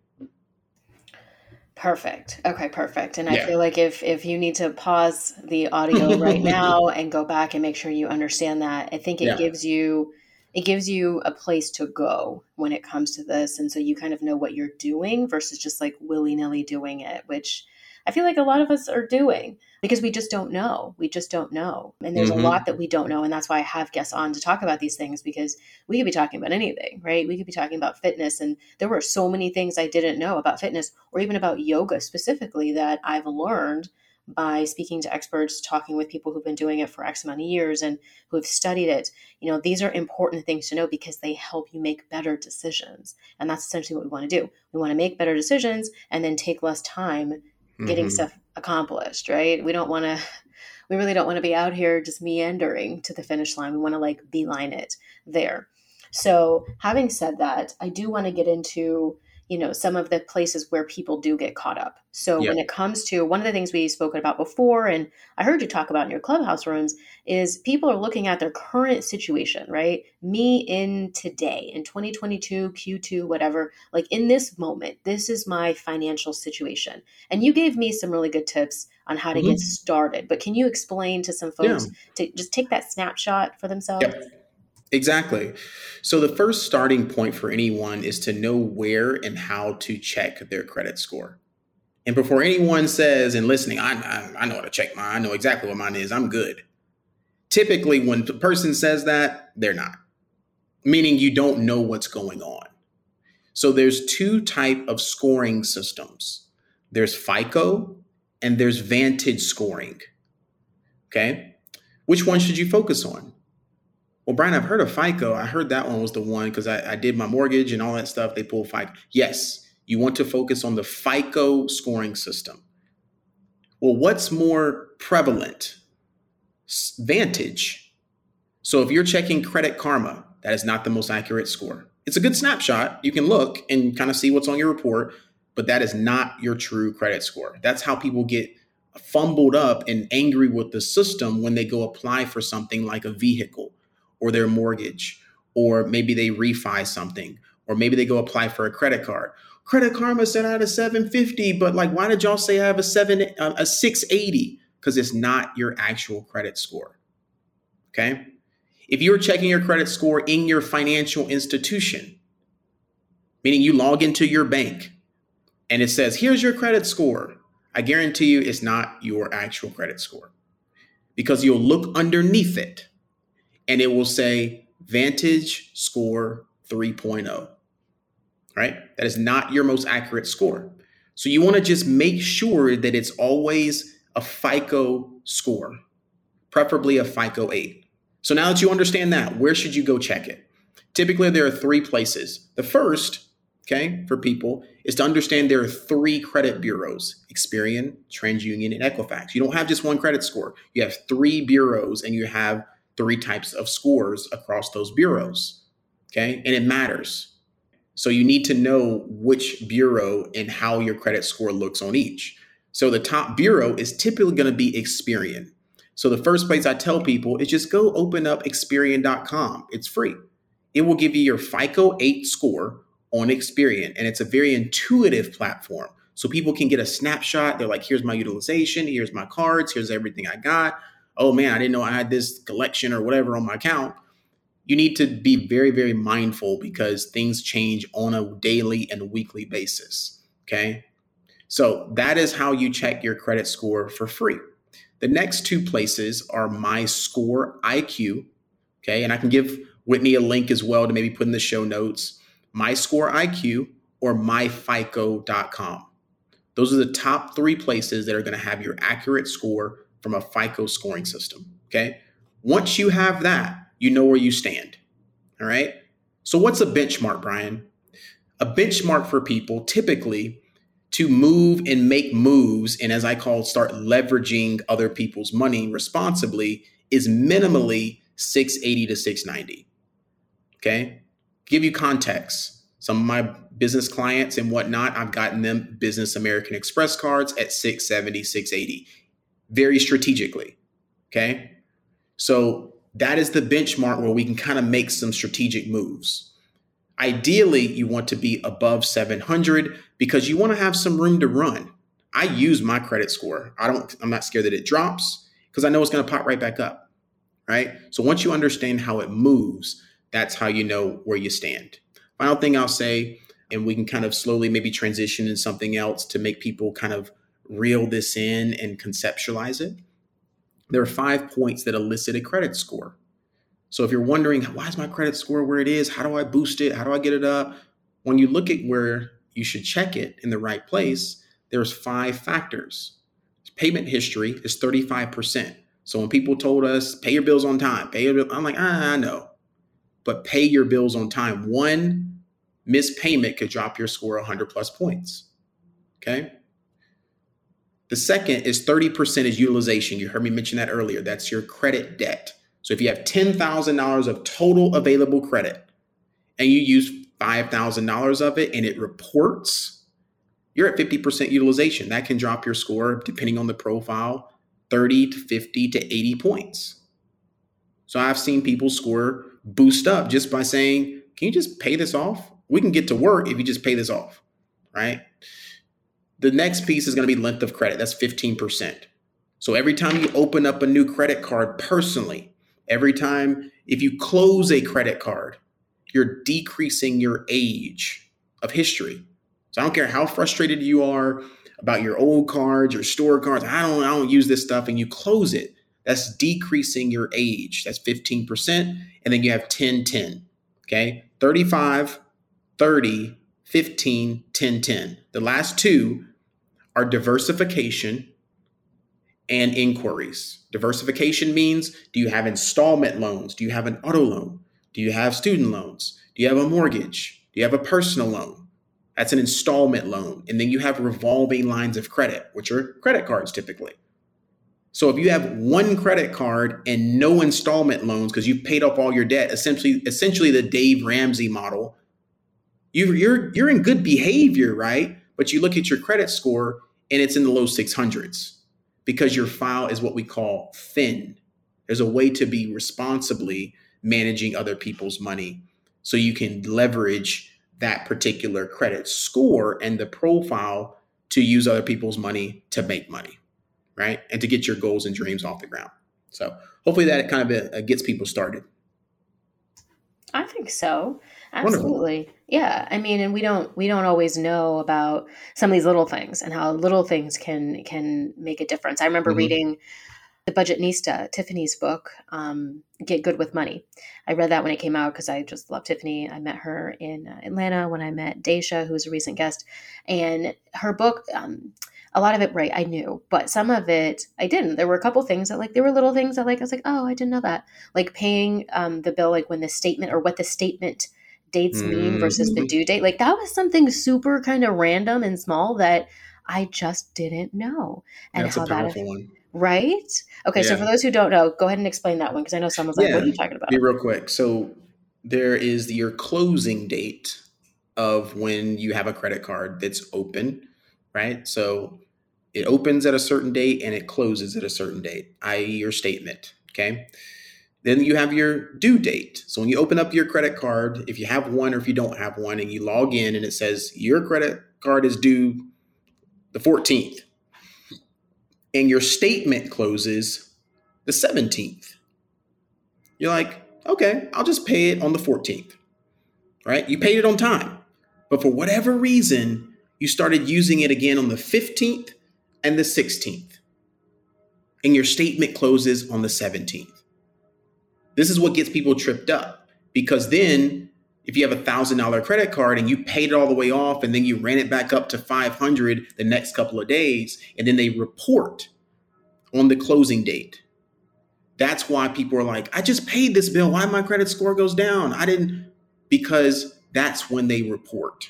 Perfect. Okay, perfect. And I feel like if if you need to pause the audio <laughs> right now and go back and make sure you understand that, I think it Yeah. gives you it gives you a place to go when it comes to this and so you kind of know what you're doing versus just like willy-nilly doing it, which I feel like a lot of us are doing because we just don't know. We just don't know. And there's Mhm. a lot that we don't know and that's why I have guests on to talk about these things because we could be talking about anything, right? We could be talking about fitness and there were so many things I didn't know about fitness or even about yoga specifically that I've learned by speaking to experts, talking with people who've been doing it for X amount of years and who have studied it. You know, these are important things to know because they help you make better decisions. And that's essentially what we want to do. We want to make better decisions and then take less time getting Mhm. stuff accomplished, right? We don't want to we really don't want to be out here just meandering to the finish line. We want to like beeline it there. So, having said that, I do want to get into, you know, some of the places where people do get caught up. So, Yeah. when it comes to one of the things we've spoken about before and I heard you talk about in your clubhouse rooms is people are looking at their current situation, right? Me in today, in 2022, Q2, whatever, like in this moment, this is my financial situation. And you gave me some really good tips on how to get Mhm. started. But can you explain to some folks to just take that snapshot for themselves? Yep. Exactly. So the first starting point for anyone is to know where and how to check their credit score. And before anyone says and listening, I, I, I know how to check mine. I know exactly what mine is. I'm good. Typically, when a person says that, they're not, meaning you don't know what's going on. So there's two type of scoring systems. There's FICO and there's Vantage scoring. Okay, which one should you focus on? Well, Bryan, I've heard of FICO. I heard that one was the one because I, I did my mortgage and all that stuff. They pull FICO. Yes, you want to focus on the FICO scoring system. Well, what's more prevalent? Vantage. So if you're checking Credit Karma, that is not the most accurate score. It's a good snapshot. You can look and kind of see what's on your report, but that is not your true credit score. That's how people get fumbled up and angry with the system when they go apply for something like a vehicle or their mortgage, or maybe they refi something, or maybe they go apply for a credit card. Credit Karma said I had a 750, but like, why did y'all say I have a seven, uh, a 680? Because it's not your actual credit score. Okay. If you're checking your credit score in your financial institution, meaning you log into your bank and it says, here's your credit score, I guarantee you it's not your actual credit score because you'll look underneath it and it will say Vantage score 3.0. Right? That is not your most accurate score. So you want to just make sure that it's always a FICO score, preferably a FICO 8. So now that you understand that, where should you go check it? Typically, there are three places. The first, okay, for people is to understand there are three credit bureaus Experian, TransUnion, and Equifax. You don't have just one credit score, you have three bureaus and you have three types of scores across those bureaus. Okay, and it matters. So you need to know which bureau and how your credit score looks on each. So the top bureau is typically going to be Experian. So the first place I tell people is just go open up Experian.com. It's free. It will give you your FICO 8 score on Experian, and it's a very intuitive platform. So people can get a snapshot. They're like, here's my utilization, here's my cards, here's everything I got. Oh man, I didn't know I had this collection or whatever on my account. You need to be very, very mindful because things change on a daily and weekly basis. Okay. So that is how you check your credit score for free. The next two places are My Score IQ. Okay. And I can give Whitney a link as well to maybe put in the show notes. My Score IQ or myfico.com. Those are the top three places that are going to have your accurate score from a FICO scoring system. Okay. Once you have that, you know where you stand. All right. So, what's a benchmark, Bryan? A benchmark for people typically to move and make moves, and as I call, start leveraging other people's money responsibly, is minimally 680 to 690. Okay. Give you context. Some of my business clients and whatnot, I've gotten them business American Express cards at 670, 680, very strategically. Okay. So that is the benchmark where we can kind of make some strategic moves. Ideally, you want to be above 700 because you want to have some room to run. I use my credit score. I don't, I'm not scared that it drops because I know it's going to pop right back up. Right. So once you understand how it moves, that's how you know where you stand. Final thing I'll say, and we can kind of slowly maybe transition in something else to make people kind of reel this in and conceptualize it. There are five points that elicit a credit score. So if you're wondering, why is my credit score where it is? How do I boost it? How do I get it up? When you look at where you should check it in the right place, there's five factors. Payment history is 35%. So when people told us pay your bills on time, pay your bill, I'm like, ah, I know. But pay your bills on time. One missed payment could drop your score 100 plus points. Okay. The second is 30% is utilization. You heard me mention that earlier. That's your credit debt. So if you have $10,000 of total available credit and you use $5,000 of it and it reports, you're at 50% utilization. That can drop your score, depending on the profile, 30 to 50 to 80 points. So I've seen people score boost up just by saying, Can you just pay this off? We can get to work if you just pay this off, right? The next piece is going to be length of credit. That's 15%. So every time you open up a new credit card personally, every time if you close a credit card, you're decreasing your age of history. So I don't care how frustrated you are about your old cards, your store cards. I don't I don't use this stuff and you close it. That's decreasing your age. That's 15%. And then you have 10 10. Okay? 35, 30, 15, 10 10. The last two are diversification and inquiries. Diversification means do you have installment loans? Do you have an auto loan? Do you have student loans? Do you have a mortgage? Do you have a personal loan? That's an installment loan. And then you have revolving lines of credit, which are credit cards typically. So if you have one credit card and no installment loans because you've paid off all your debt, essentially essentially the Dave Ramsey model, you are you're you're in good behavior, right? But you look at your credit score and it's in the low 600s because your file is what we call thin. There's a way to be responsibly managing other people's money so you can leverage that particular credit score and the profile to use other people's money to make money, right? And to get your goals and dreams off the ground. So hopefully that kind of uh, gets people started. I think so. Absolutely. Wonderful. Yeah. I mean, and we don't we don't always know about some of these little things and how little things can can make a difference. I remember mm-hmm. reading the Budgetnista Tiffany's book, um, Get Good with Money. I read that when it came out because I just love Tiffany. I met her in uh, Atlanta when I met Daisha, who was a recent guest. And her book, um, a lot of it, right, I knew, but some of it I didn't. There were a couple things that, like, there were little things that, like, I was like, oh, I didn't know that. Like paying um, the bill, like when the statement or what the statement – dates mean versus the mm-hmm. due date. Like that was something super kind of random and small that I just didn't know. And That's how that one. right? Okay, yeah. so for those who don't know, go ahead and explain that one because I know someone's like, yeah. "What are you talking about?" Be real quick. So there is your closing date of when you have a credit card that's open, right? So it opens at a certain date and it closes at a certain date, i.e., your statement. Okay. Then you have your due date. So when you open up your credit card, if you have one or if you don't have one, and you log in and it says your credit card is due the 14th, and your statement closes the 17th, you're like, okay, I'll just pay it on the 14th, right? You paid it on time. But for whatever reason, you started using it again on the 15th and the 16th, and your statement closes on the 17th. This is what gets people tripped up because then if you have a thousand dollar credit card and you paid it all the way off and then you ran it back up to 500 the next couple of days and then they report on the closing date. That's why people are like i just paid this bill. Why my credit score goes down? I didn't because that's when they report.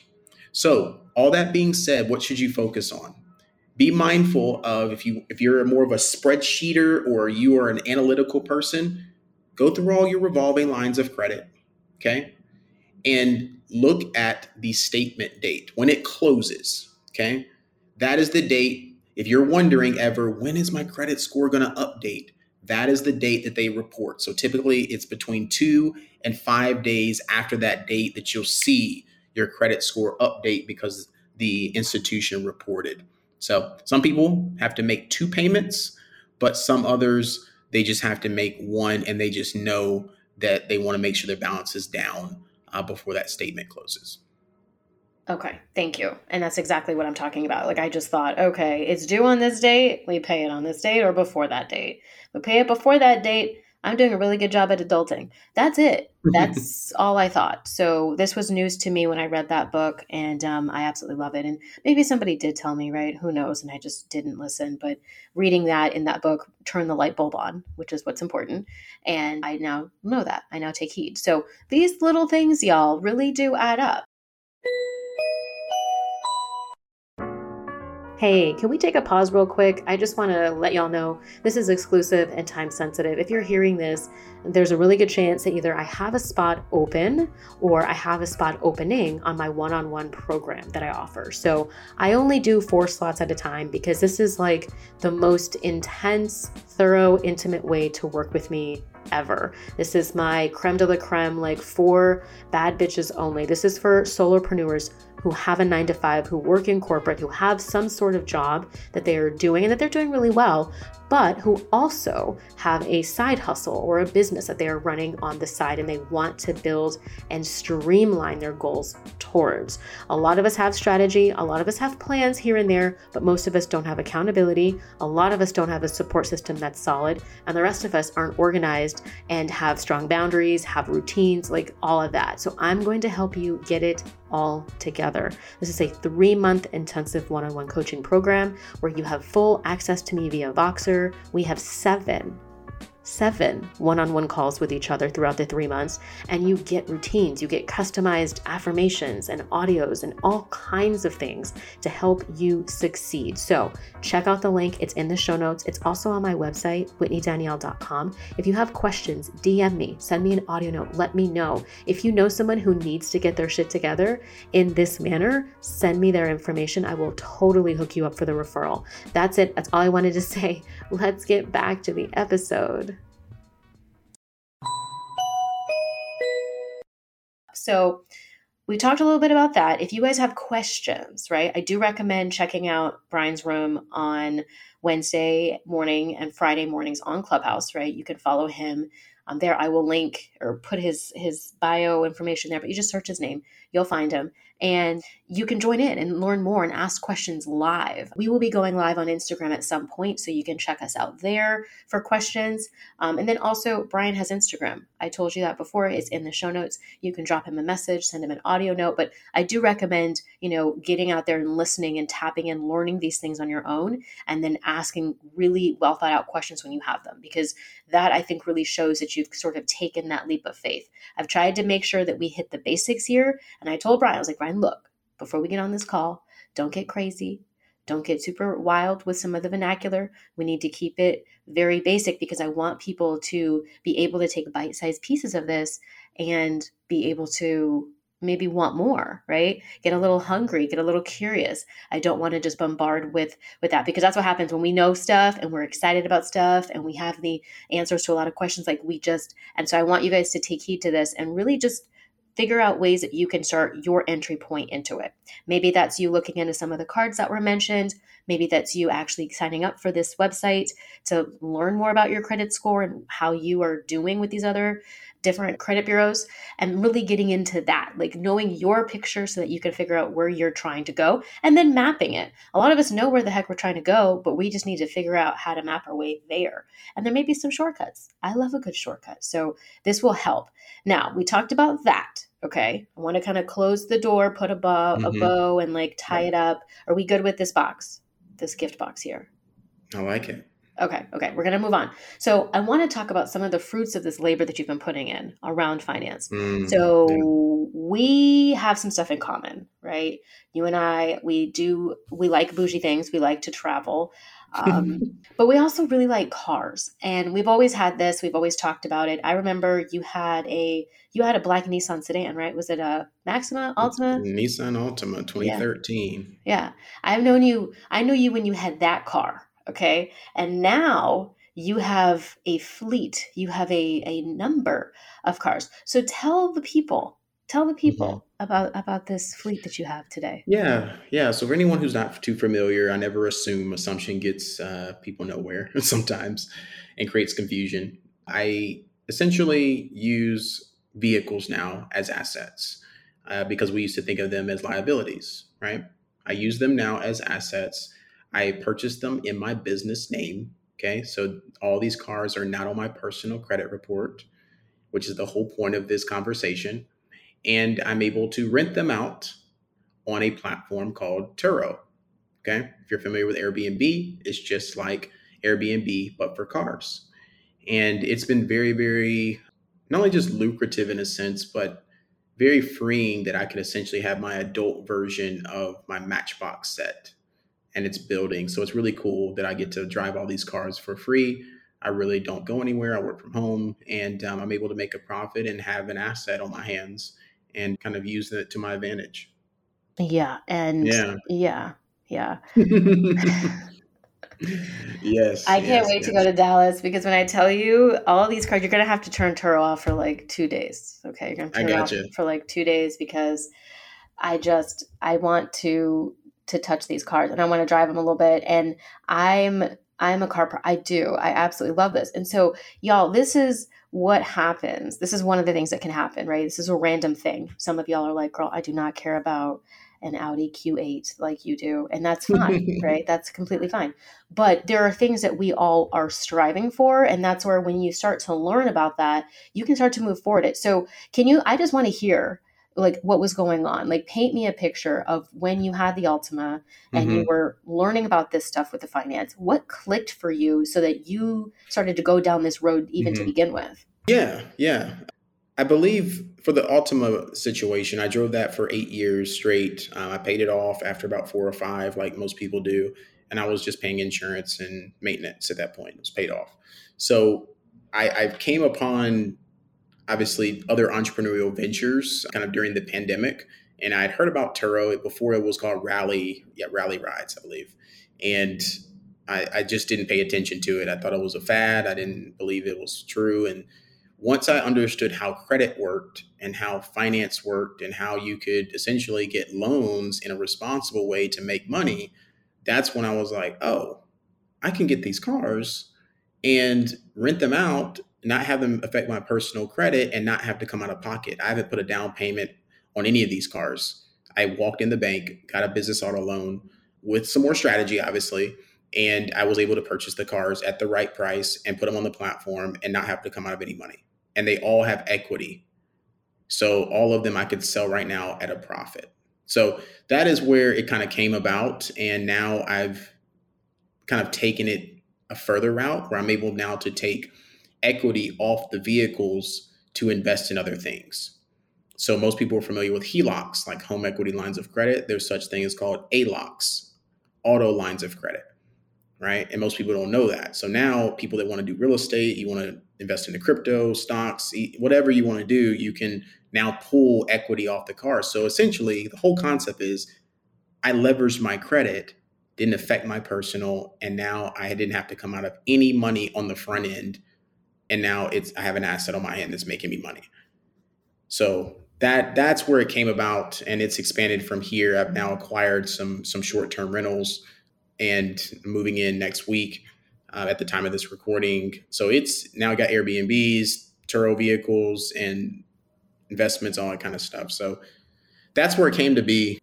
So all that being said what should you focus on? Be mindful of if you if you're more of a spreadsheeter or you are an analytical person go through all your revolving lines of credit, okay? and look at the statement date when it closes. Okay. That is the date. If you're wondering ever, when is my credit score going to update? That is the date that they report. So typically it's between two and five days after that date that you'll see your credit score update because the institution reported. So some people have to make two payments, but some others, they just have to make one and they just know that they want to make sure their balance is down uh, before that statement closes. Okay, thank you. And that's exactly what I'm talking about. Like, I just thought, okay, it's due on this date, we pay it on this date or before that date. We pay it before that date, I'm doing a really good job at adulting. That's it. <laughs> That's all I thought. So this was news to me when I read that book, and um, I absolutely love it. And maybe somebody did tell me, right? Who knows? And I just didn't listen. But reading that in that book turned the light bulb on, which is what's important. And I now know that. I now take heed. So these little things, y'all, really do add up. Hey, can we take a pause real quick? I just want to let y'all know this is exclusive and time sensitive. If you're hearing this, there's a really good chance that either I have a spot open or I have a spot opening on my one on one program that I offer. So I only do four slots at a time because this is like the most intense, thorough, intimate way to work with me ever. This is my creme de la creme, like for bad bitches only. This is for solopreneurs who have a nine to five, who work in corporate, who have some sort of job that they are doing and that they're doing really well, but who also have a side hustle or a business that they are running on the side and they want to build and streamline their goals towards. A lot of us have strategy, a lot of us have plans here and there, but most of us don't have accountability. A lot of us don't have a support system that's solid, and the rest of us aren't organized and have strong boundaries, have routines, like all of that. So I'm going to help you get it all together. This is a three month intensive one on one coaching program where you have full access to me via Voxer we have seven seven one on one calls with each other throughout the three months, and you get routines, you get customized affirmations and audios and all kinds of things to help you succeed. So, check out the link, it's in the show notes. It's also on my website, whitneydanielle.com. If you have questions, DM me, send me an audio note, let me know. If you know someone who needs to get their shit together in this manner, send me their information. I will totally hook you up for the referral. That's it. That's all I wanted to <laughs> say. Let's get back to the episode. So we talked a little bit about that. If you guys have questions, right, I do recommend checking out Bryan's room on Wednesday morning and Friday mornings on Clubhouse, right? You can follow him um, there. I will link or put his his bio information there, but you just search his name, you'll find him and you can join in and learn more and ask questions live. We will be going live on Instagram at some point, so you can check us out there for questions. Um, and then also, Bryan has Instagram. I told you that before. It's in the show notes. You can drop him a message, send him an audio note. But I do recommend, you know, getting out there and listening and tapping and learning these things on your own, and then asking really well thought out questions when you have them, because that I think really shows that you've sort of taken that leap of faith. I've tried to make sure that we hit the basics here, and I told Bryan, I was like, Bryan look, before we get on this call, don't get crazy. Don't get super wild with some of the vernacular. We need to keep it very basic because I want people to be able to take bite sized pieces of this and be able to maybe want more right get a little hungry get a little curious i don't want to just bombard with with that because that's what happens when we know stuff and we're excited about stuff and we have the answers to a lot of questions like we just and so i want you guys to take heed to this and really just figure out ways that you can start your entry point into it. Maybe that's you looking into some of the cards that were mentioned. Maybe that's you actually signing up for this website to learn more about your credit score and how you are doing with these other different credit bureaus and really getting into that, like knowing your picture so that you can figure out where you're trying to go and then mapping it. A lot of us know where the heck we're trying to go, but we just need to figure out how to map our way there. And there may be some shortcuts. I love a good shortcut. So this will help. Now, we talked about that. Okay. I want to kind of close the door, put a bow, mm-hmm. a bow, and like tie it up. Are we good with this box, this gift box here? I like it. Okay, okay, we're gonna move on. So I want to talk about some of the fruits of this labor that you've been putting in around finance. Mm, so yeah. we have some stuff in common, right? You and I, we do, we like bougie things. We like to travel. Um, <laughs> but we also really like cars. And we've always had this. We've always talked about it. I remember you had a, you had a black Nissan sedan, right? Was it a Maxima, Altima? Nissan Altima 2013. Yeah. yeah. I've known you, I knew you when you had that car. Okay. And now you have a fleet, you have a, a number of cars. So tell the people, tell the people mm-hmm. about about this fleet that you have today. Yeah, yeah. So for anyone who's not too familiar, I never assume assumption gets uh, people nowhere <laughs> sometimes and creates confusion. I essentially use vehicles now as assets uh, because we used to think of them as liabilities, right? I use them now as assets. I purchased them in my business name Okay, so all these cars are not on my personal credit report, which is the whole point of this conversation. And I'm able to rent them out on a platform called Turo. Okay, if you're familiar with Airbnb, it's just like Airbnb, but for cars. And it's been very, very not only just lucrative in a sense, but very freeing that I can essentially have my adult version of my Matchbox set and it's building. So it's really cool that I get to drive all these cars for free. I really don't go anywhere. I work from home and um, I'm able to make a profit and have an asset on my hands and kind of use it to my advantage. Yeah. And yeah. Yeah. Yeah. <laughs> yes. I can't yes, wait yes. to go to Dallas because when I tell you all these cars, you're going to have to turn Turo off for like two days. Okay. You're going to turn off for like two days because I just, I want to to touch these cars and I want to drive them a little bit. And I'm I'm a car. Pro- I do. I absolutely love this. And so, y'all, this is what happens. This is one of the things that can happen, right? This is a random thing. Some of y'all are like, "Girl, I do not care about an Audi Q8 like you do," and that's fine, <laughs> right? That's completely fine. But there are things that we all are striving for, and that's where when you start to learn about that, you can start to move forward. It. So, can you? I just want to hear like what was going on? Like paint me a picture of when you had the Altima and mm-hmm. you were learning about this stuff with the finance. What clicked for you so that you started to go down this road even mm-hmm. to begin with? Yeah yeah. I believe for the Altima situation i drove that for eight years straight. Uh, i paid it off after about four or five like most people do and i was just paying insurance and maintenance at that point. It was paid off. So I, I came upon obviously other entrepreneurial ventures kind of during the pandemic. And I'd heard about Turo before it was called Rally, yeah, RelayRides, I believe. And I, I just didn't pay attention to it. I thought it was a fad. I didn't believe it was true. And once I understood how credit worked and how finance worked and how you could essentially get loans in a responsible way to make money, that's when I was like, oh, I can get these cars and rent them out not have them affect my personal credit and not have to come out of pocket. I haven't put a down payment on any of these cars. I walked in the bank, got a business auto loan with some more strategy, obviously, and I was able to purchase the cars at the right price and put them on the platform and not have to come out of any money. And they all have equity. So all of them I could sell right now at a profit. So that is where it kind of came about. And now I've kind of taken it a further route where I'm able now to take equity off the vehicles to invest in other things. So most people are familiar with HELOCs, like home equity lines of credit. There's such things called ALOCs, auto lines of credit, right? And most people don't know that. So now people that want to do real estate, you want to invest into crypto, stocks, whatever you want to do, you can now pull equity off the car. So essentially, the whole concept is I leveraged my credit, didn't affect my personal, and now I didn't have to come out of any money on the front end and now it's I have an asset on my hand that's making me money. So that that's where it came about, and it's expanded from here. I've now acquired some some short term rentals, and moving in next week uh, at the time of this recording. So it's now got Airbnbs, Turo vehicles, and investments, all that kind of stuff. So that's where it came to be,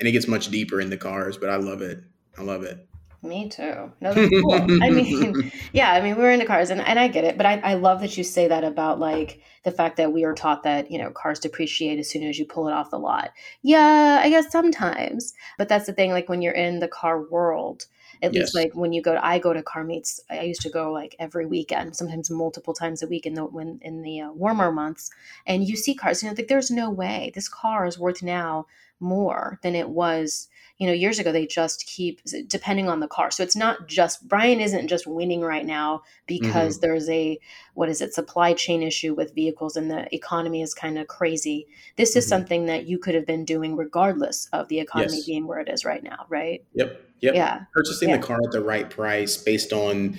and it gets much deeper in the cars, but I love it. I love it. Me too. No, cool. I mean, <laughs> yeah, I mean, we were into cars and, and I get it, but I, I love that you say that about like the fact that we are taught that, you know, cars depreciate as soon as you pull it off the lot. Yeah, I guess sometimes. But that's the thing, like when you're in the car world, at yes. least like when you go to, I go to car meets, I used to go like every weekend, sometimes multiple times a week in the, when, in the uh, warmer months. And you see cars, you know, like there's no way this car is worth now more than it was you know years ago they just keep depending on the car. So it's not just bryan isn't just winning right now because mm-hmm. there's a what is it supply chain issue with vehicles and the economy is kind of crazy. This is mm-hmm. something that you could have been doing regardless of the economy yes. being where it is right now right? Yep. Yep. Yeah. Purchasing yeah. the car at the right price based on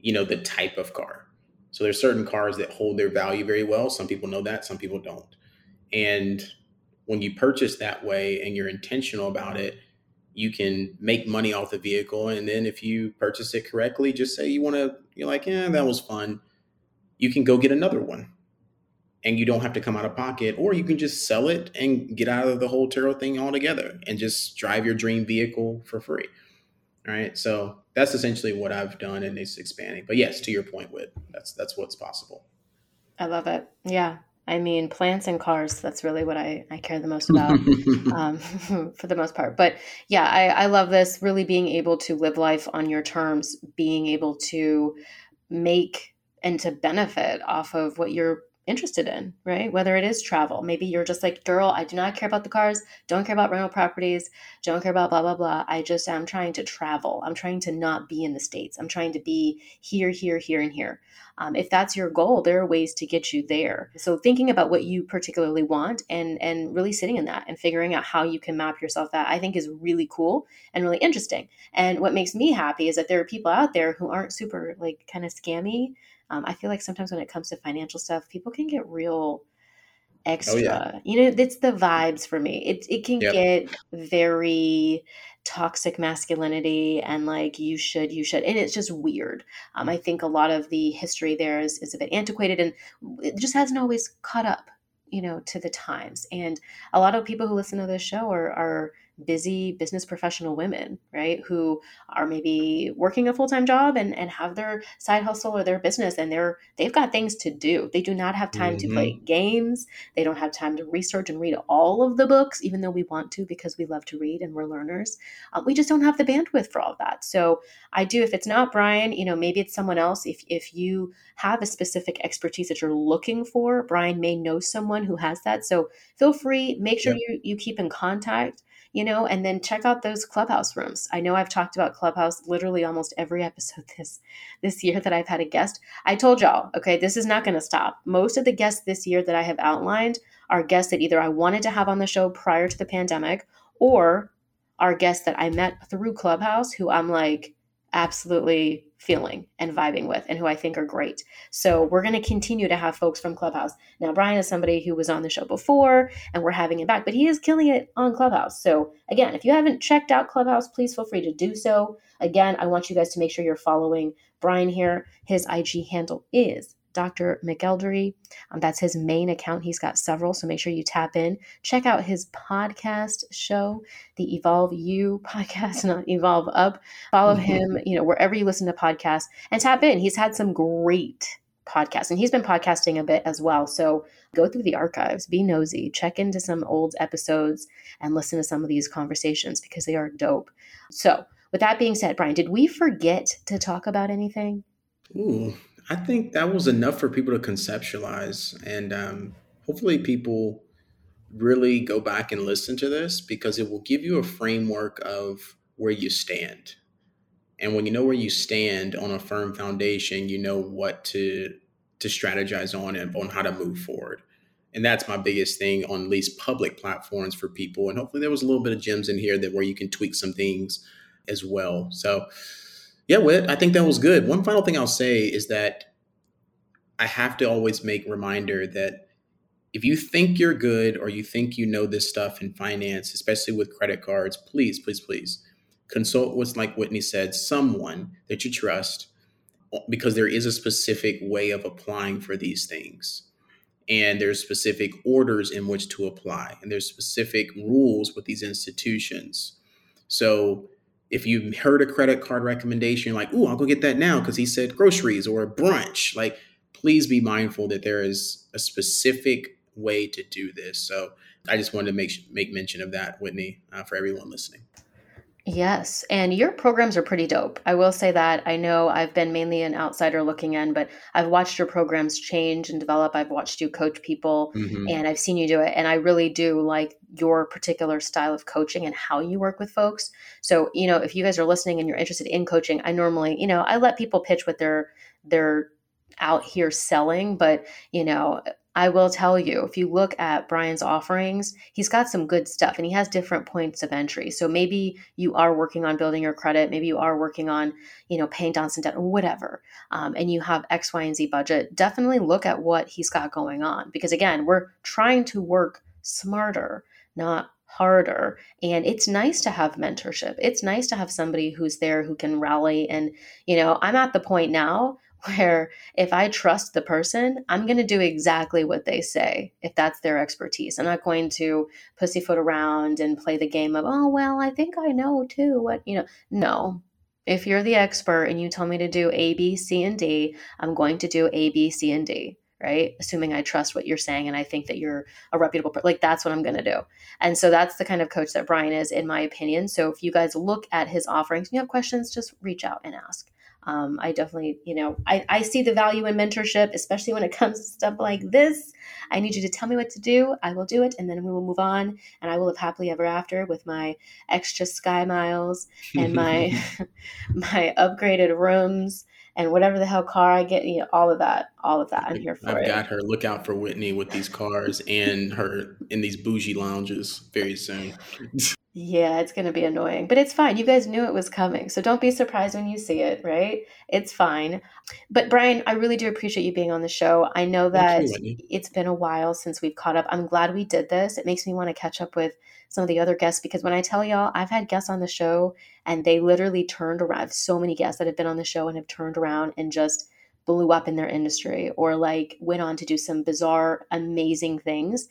you know the type of car. So there's certain cars that hold their value very well. Some people know that some people don't. And when you purchase that way and you're intentional about it you can make money off the vehicle. And then if you purchase it correctly, just say you want to, you're like, yeah, that was fun. You can go get another one and you don't have to come out of pocket, or you can just sell it and get out of the whole Turo thing altogether and just drive your dream vehicle for free. All right. So that's essentially what I've done and it's expanding. But yes, to your point, with that's that's what's possible. I love it. Yeah. I mean, plants and cars, that's really what I, I care the most about <laughs> um, <laughs> for the most part. But yeah, I, I love this really being able to live life on your terms, being able to make and to benefit off of what you're interested in, right? Whether it is travel, maybe you're just like, girl, I do not care about the cars, don't care about rental properties, don't care about blah, blah, blah. I just am trying to travel. I'm trying to not be in the States. I'm trying to be here, here, here, and here. Um, if that's your goal, there are ways to get you there. So thinking about what you particularly want and and really sitting in that and figuring out how you can map yourself that I think is really cool and really interesting. And what makes me happy is that there are people out there who aren't super like kind of scammy um, I feel like sometimes when it comes to financial stuff, people can get real extra. Oh, yeah. You know, it's the vibes for me. It it can yep. get very toxic masculinity and like you should you should and it's just weird um, i think a lot of the history there is, is a bit antiquated and it just hasn't always caught up you know to the times and a lot of people who listen to this show are, are busy business professional women, right? Who are maybe working a full-time job and, and have their side hustle or their business and they're they've got things to do. They do not have time mm-hmm. to play mm-hmm. games. They don't have time to research and read all of the books, even though we want to because we love to read and we're learners. Uh, we just don't have the bandwidth for all of that. So I do, if it's not Bryan, you know, maybe it's someone else. If if you have a specific expertise that you're looking for, Bryan may know someone who has that. So feel free, make sure yep. you, you keep in contact you know, and then check out those clubhouse rooms. I know I've talked about clubhouse literally almost every <laughs> episode this this year that I've had a guest. I told y'all, okay, this is not going to stop. Most of the guests this year that I have outlined are guests that either I wanted to have on the show prior to the pandemic or are guests that I met through Clubhouse who I'm like absolutely feeling and vibing with and who I think are great. So we're going to continue to have folks from Clubhouse. Now, Bryan is somebody who was on the show before and we're having him back, but he is killing it on Clubhouse. So again, if you haven't checked out Clubhouse, please feel free to do so. Again, I want you guys to make sure you're following Bryan here. His IG handle is Dr. McElderry. Um, that's his main account. He's got several, so make sure you tap in. Check out his podcast show, the Evolve You podcast, <laughs> not Evolve Up. Follow mm-hmm. him, you know, wherever you listen to podcasts and tap in. He's had some great podcasts and he's been podcasting a bit as well. So go through the archives, be nosy, check into some old episodes and listen to some of these conversations because they are dope. So, with that being said, Bryan, did we forget to talk about anything? Ooh, I think that was enough for people to conceptualize, and um, hopefully, people really go back and listen to this because it will give you a framework of where you stand. And when you know where you stand on a firm foundation, you know what to to strategize on and on how to move forward. And that's my biggest thing on at least public platforms for people. And hopefully there was a little bit of gems in here that where you can tweak some things as well. So yeah, Whit, I think that was good. One final thing I'll say is that I have to always make reminder that if you think you're good or you think you know this stuff in finance, especially with credit cards, please, please, please consult with, like Whitney said, someone that you trust because there is a specific way of applying for these things. And there's specific orders in which to apply, and there's specific rules with these institutions. So if you heard a credit card recommendation, like, "Ooh, I'll go get that now" because he said groceries or brunch, like, please be mindful that there is a specific way to do this. So I just wanted to make make mention of that, Whitney, uh, for everyone listening. Yes, and your programs are pretty dope. I will say that. I know I've been mainly an outsider looking in, but I've watched your programs change and develop. I've watched you coach people mm-hmm. and I've seen you do it. And I really do like your particular style of coaching and how you work with folks. So, you know, if you guys are listening and you're interested in coaching, I normally, you know, I let people pitch what they're they're out here selling, but you know, I will tell you, if you look at Bryan's offerings, he's got some good stuff and he has different points of entry. So maybe you are working on building your credit, maybe you are working on, you know, paying down some debt or whatever, um, and you have X, Y, and Z budget. Definitely look at what he's got going on because again, we're trying to work smarter, not harder. And it's nice to have mentorship. It's nice to have somebody who's there who can rally. And, you know, I'm at the point now where if I trust the person, I'm going to do exactly what they say if that's their expertise. I'm not going to pussyfoot around and play the game of, oh, well, I think I know too. What, you know, no. If you're the expert and you tell me to do A, B, C, and D, I'm going to do A, B, C, and D right assuming i trust what you're saying and i think that you're a reputable person like that's what i'm going to do and so that's the kind of coach that bryan is in my opinion so if you guys look at his offerings and you have questions just reach out and ask um, I definitely, you know, I, I see the value in mentorship, especially when it <laughs> comes to stuff like this. I need you to tell me what to do. I will do it, and then we will move on, and I will live happily ever after with my extra sky miles and my <laughs> <laughs> my upgraded rooms and whatever the hell car I get, you know, all of that, all of that. I'm here for I've it. got her. Look out for Whitney with these cars and her in these bougie lounges very soon. Yeah, it's going to be annoying, but it's fine. You guys knew it was coming. So don't be surprised when you see it, right? It's fine. But Bryan, I really do appreciate you being on the show. I know that you, it's been a while since we've caught up. I'm glad we did this. It makes me want to catch up with some of the other guests because when I tell y'all, I've had guests on the show and they literally turned around. So many guests that have been on the show and have turned around and just blew up in their industry or like went on to do some bizarre, amazing things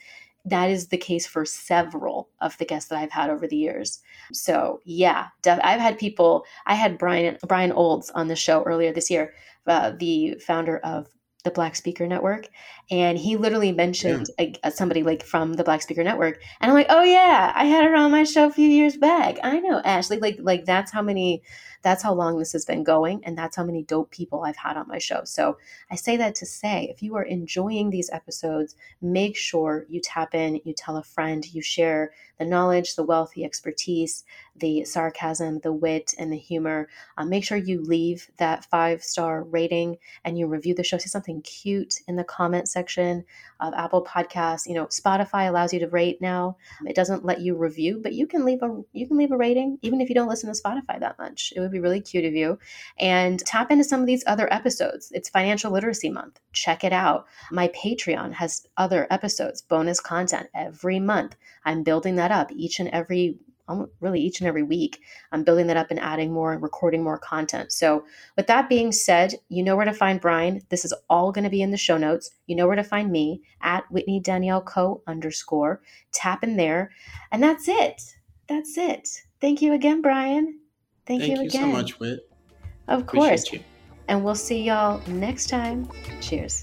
that is the case for several of the guests that I've had over the years. So yeah, I've had people. I had Brian Brian Olds on the show earlier this year, uh, the founder of the Black Speaker Network, and he literally mentioned yeah. a, somebody like from the Black Speaker Network, and I'm like, oh yeah, I had her on my show a few years back. I know Ashley. Like like that's how many that's how long this has been going, and that's how many dope people I've had on my show. So I say that to say if you are enjoying these episodes, make sure you tap in, you tell a friend, you share the knowledge, the wealth, the expertise, the sarcasm, the wit, and the humor. Uh, make sure you leave that five star rating and you review the show. Say something cute in the comment section of Apple Podcasts. You know, Spotify allows you to rate now. It doesn't let you review, but you can leave a you can leave a rating even if you don't listen to Spotify that much. It would be really cute of you. And tap into some of these other episodes. It's Financial Literacy Month. Check it out. My Patreon has other episodes, bonus content every month. I'm building that up each and every really each and every week. I'm building that up and adding more and recording more content. So, with that being said, you know where to find Bryan. This is all going to be in the show notes. You know where to find me at Whitney Danielle Co underscore. Tap in there, and that's it. That's it. Thank you again, Bryan. Thank, Thank you, you again. so much, Whit. Of course. And we'll see y'all next time. Cheers.